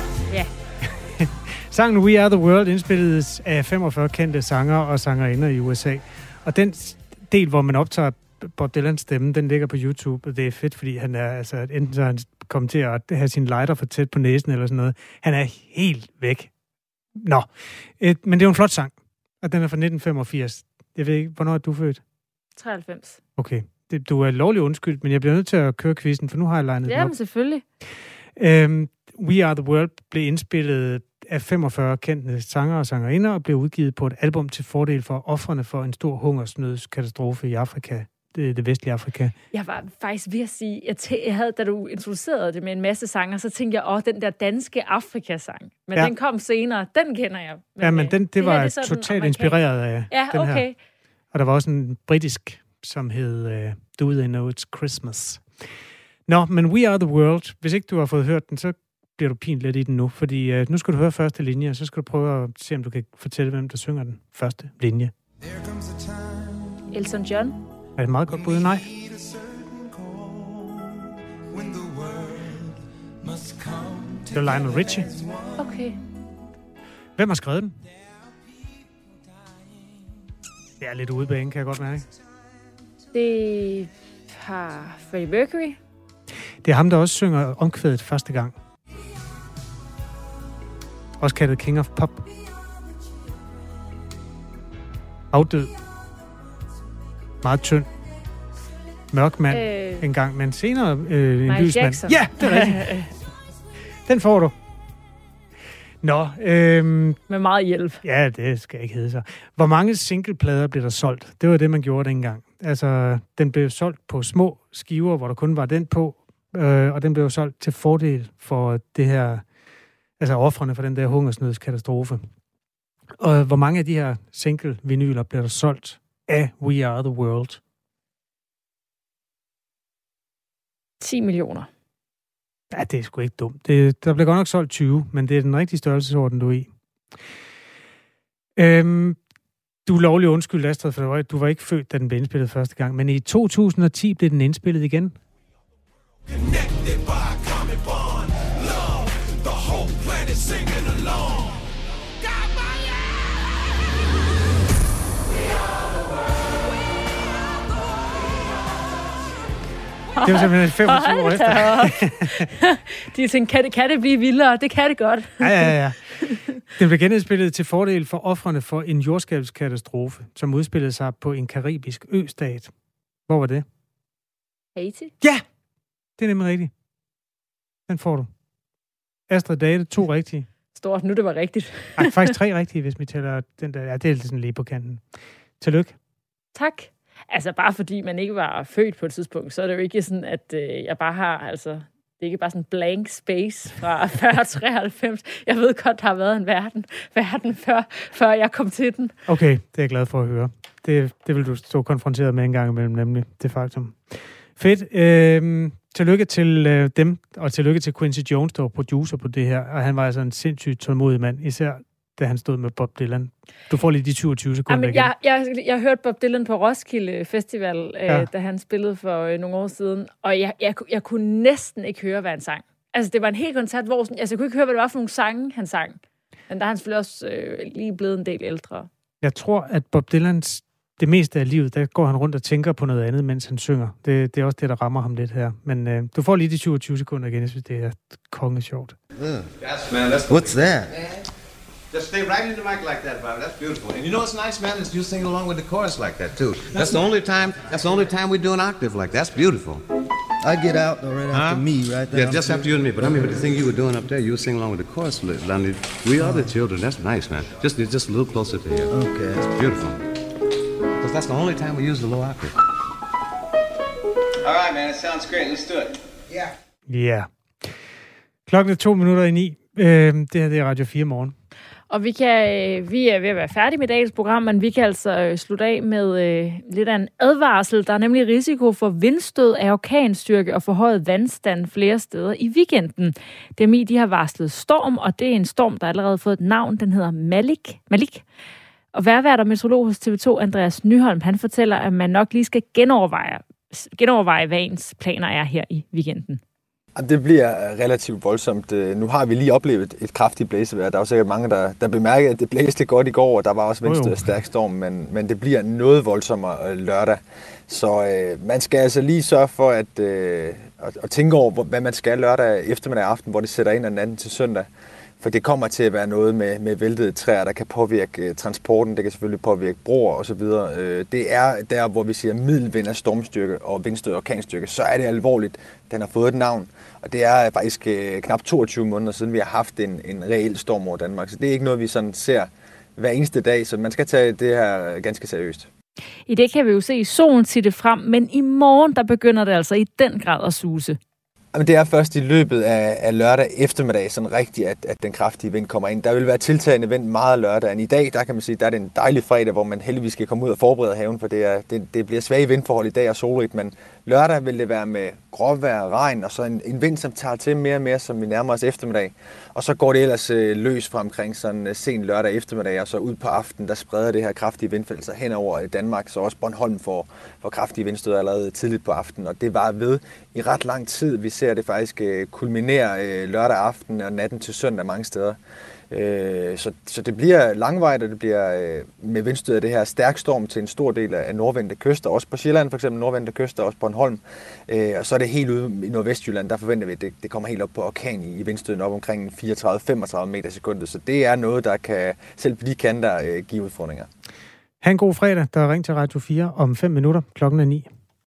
Speaker 2: Sangen We Are The World indspilledes af 45 kendte sanger og sangerinder i USA. Og den del, hvor man optager Bob Dylans stemme, den ligger på YouTube, og det er fedt, fordi han er, altså, enten så han kommet til at have sin lighter for tæt på næsen eller sådan noget. Han er helt væk. Nå, Et, men det er jo en flot sang, og den er fra 1985. Jeg ved ikke, hvornår er du født?
Speaker 1: 93.
Speaker 2: Okay, det, du er lovlig undskyldt, men jeg bliver nødt til at køre quizzen, for nu har jeg legnet den op.
Speaker 1: Jamen, selvfølgelig.
Speaker 2: Øhm, We Are The World blev indspillet af 45 kendte sanger og sangerinder og blev udgivet på et album til fordel for offrene for en stor hungersnødskatastrofe i Afrika, det, det vestlige Afrika.
Speaker 1: Jeg var faktisk ved at sige, jeg, tæ- jeg havde, da du introducerede det med en masse sanger, så tænkte jeg, åh, den der danske Afrika-sang. Men
Speaker 2: Ja.
Speaker 1: den kom senere, den kender jeg.
Speaker 2: Men, ja, men
Speaker 1: øh,
Speaker 2: den, det,
Speaker 1: her,
Speaker 2: var
Speaker 1: er sådan
Speaker 2: totalt
Speaker 1: amerikansk.
Speaker 2: inspireret af
Speaker 1: Ja,
Speaker 2: den
Speaker 1: okay.
Speaker 2: her. Og der var også en britisk, som hed uh, Do They Know It's Christmas. Nå, men We Are The World, hvis ikke du har fået hørt den, så bliver du pint lidt i den nu, fordi øh, nu skal du høre første linje, og så skal du prøve at se, om du kan fortælle, hvem der synger den første linje.
Speaker 1: Elton John.
Speaker 2: Er det et meget godt bud? Nej. Det er Lionel Richie.
Speaker 1: Okay.
Speaker 2: Hvem har skrevet den? Det er lidt ude bane, kan jeg godt mærke.
Speaker 1: Det har Freddie Mercury.
Speaker 2: Det er ham, der også synger omkvædet første gang. Også kaldet King of Pop. Afdød. Meget tynd. Mørk mand
Speaker 1: Øh.
Speaker 2: engang, men senere øh, en
Speaker 1: Michael
Speaker 2: lys mand.
Speaker 1: Jackson.
Speaker 2: Ja, det er rigtigt. (laughs) Den får du. Nå, øhm,
Speaker 1: Med meget hjælp.
Speaker 2: Ja, det skal ikke hedde sig. Hvor mange singleplader blev der solgt? Det var det, man gjorde dengang. Altså, den blev solgt på små skiver, hvor der kun var den på, øh, og den blev solgt til fordel for det her, altså offrene for den der hungersnødskatastrofe. Og hvor mange af de her single-vinyler blev der solgt af We Are The World?
Speaker 1: 10 millioner.
Speaker 2: Ja, det er sgu ikke dumt. Det, der blev godt nok solgt 20, men det er den rigtige størrelsesorden, du er i. Øhm, du er lovlig undskyld, Astrid, for du var, du var ikke født, da den blev indspillet første gang. Men i 2010 blev den indspillet igen.
Speaker 17: The
Speaker 2: Det var simpelthen 25 år efter. (laughs)
Speaker 1: De tænkte, kan det, kan det blive vildere? Det kan det godt.
Speaker 2: Ja, ja, ja. (laughs) Den blev genindspillet til fordel for offrene for en jordskabskatastrofe, som udspillede sig på en karibisk østat. Hvor var det?
Speaker 1: Haiti?
Speaker 2: Ja! Det er nemlig rigtigt. Den får du. Astrid Date, to rigtige.
Speaker 1: Stort, nu det var rigtigt.
Speaker 2: Ej, faktisk (laughs) tre rigtige, hvis vi tæller den der. Ja, det er sådan lige på kanten. Tillykke.
Speaker 1: Tak. Altså bare fordi man ikke var født på et tidspunkt, så er det jo ikke sådan, at øh, jeg bare har, altså, det er ikke bare sådan blank space fra (laughs) 93. Jeg ved godt, der har været en verden, verden før, før jeg kom til den.
Speaker 2: Okay, det er jeg glad for at høre. Det, det vil du stå konfronteret med en gang imellem, nemlig det faktum. Fedt. Øhm, tillykke til øh, dem, og tillykke til Quincy Jones, der var producer på det her. Og han var altså en sindssygt tålmodig mand, især da han stod med Bob Dylan. Du får lige de 22 sekunder
Speaker 1: Jamen,
Speaker 2: igen.
Speaker 1: jeg, jeg, jeg hørte Bob Dylan på Roskilde Festival, øh,
Speaker 2: Ja.
Speaker 1: da han spillede for øh, nogle år siden, og jeg, jeg, jeg kunne næsten ikke høre, hvad han sang. Altså, det var en hel koncert, hvor sådan, altså, jeg kunne ikke høre, hvad det var for nogle sange, han sang. Men der er han selvfølgelig også øh, lige blevet en del ældre.
Speaker 2: Jeg tror, at Bob Dylans, det meste af livet, der går han rundt og tænker på noget andet, mens han synger. Det, det er også det, der rammer ham lidt her. Men øh, du får lige de 27 sekunder igen, jeg synes, det er kongesjovt.
Speaker 14: Yes, man.
Speaker 15: What's that?
Speaker 14: Just stay right in the mic like that, Bobby. That's beautiful. And you know what's nice, man, is you sing along with the chorus like that too. (laughs) That's the only time. That's the only time we do an octave like that. That's beautiful.
Speaker 15: I get out though, right after
Speaker 14: Huh?
Speaker 15: me, right there.
Speaker 14: Yeah, just after you and me. But I mean, but the thing you were doing up there, you were singing along with the chorus, Lonnie. We are the children. That's nice, man. Just just a little closer to you.
Speaker 15: Okay.
Speaker 14: That's beautiful. Because that's the only time we use the low octave.
Speaker 16: All right, man. It sounds great. Let's do it.
Speaker 15: Yeah.
Speaker 2: Yeah. Klokken er to minutter i ni. Øh, det her det er Radio 4 morgen.
Speaker 1: Og vi, kan, øh, vi er ved at være færdige med dagens program, men vi kan altså øh, slutte af med øh, lidt af en advarsel. Der er nemlig risiko for vindstød af orkanstyrke og forhøjet vandstand flere steder i weekenden. DMI de har varslet storm, og det er en storm, der allerede har fået et navn. Den hedder Malik. Malik. Og værvært og meteorolog hos TV2, Andreas Nyholm, han fortæller, at man nok lige skal genoverveje, genoverveje hvad ens planer er her i weekenden.
Speaker 18: Det bliver relativt voldsomt. Øh, Nu har vi lige oplevet et kraftigt blæsevejr. Der er jo sikkert mange, der, der bemærkede, at det blæste godt i går, og der var også venstre stærk storm, men, men det bliver noget voldsommere øh, lørdag. Så øh, man skal altså lige sørge for at, øh, at, at tænke over, hvad man skal lørdag eftermiddag aften, hvor det sætter ind af natten til søndag. For det kommer til at være noget med, med væltede træer, der kan påvirke øh, transporten, det kan selvfølgelig påvirke broer osv. Øh, det er der, hvor vi siger middelvind af stormstyrke og vindstød og orkanstyrke, så er det alvorligt. Den har fået et navn, og det er faktisk øh, knap 22 måneder siden, vi har haft en, en reel storm over Danmark. Så det er ikke noget, vi sådan ser hver eneste dag, så man skal tage det her ganske seriøst.
Speaker 1: I det kan vi jo se solen titte frem, men i morgen, der begynder det altså i den grad at suse.
Speaker 18: Jamen, det er først i løbet af, af lørdag eftermiddag sådan rigtigt, at, at den kraftige vind kommer ind. Der vil være tiltagende vind meget lørdag. I dag, der kan man sige, der er det en dejlig fredag, hvor man heldigvis skal komme ud og forberede haven, for det, er, det, det bliver svage vindforhold i dag og solrigt, men lørdag vil det være med gråvejr, regn, og så en, en vind, som tager til mere og mere, som vi nærmer os eftermiddag. Og så går det ellers øh, løs fra omkring sådan øh, sen lørdag eftermiddag, og så ud på aftenen, der spreder det her kraftige vindfald sig hen over øh, Danmark, så også Bornholm får, får kraftige vindstød allerede tidligt på aftenen. Og det var ved i ret lang tid. Vi ser det faktisk øh, kulminere øh, lørdag aften og natten til søndag mange steder. Øh, så, så det bliver langvejt, og det bliver øh, med vindstød af det her stærk storm til en stor del af nordvendte kyster, også på Sjælland for eksempel, nordvendte kyster, også på Bornholm. Øh, og så er det helt ude i Nordvestjylland, der forventer vi, at det, det kommer helt op på orkan i, i vindstøden op omkring 34-35 meter sekundet. Så det er noget, der kan selv på de kanter øh, give udfordringer.
Speaker 2: Ha' en god fredag. Der er ring til Radio 4 om 5 minutter. Klokken er 9.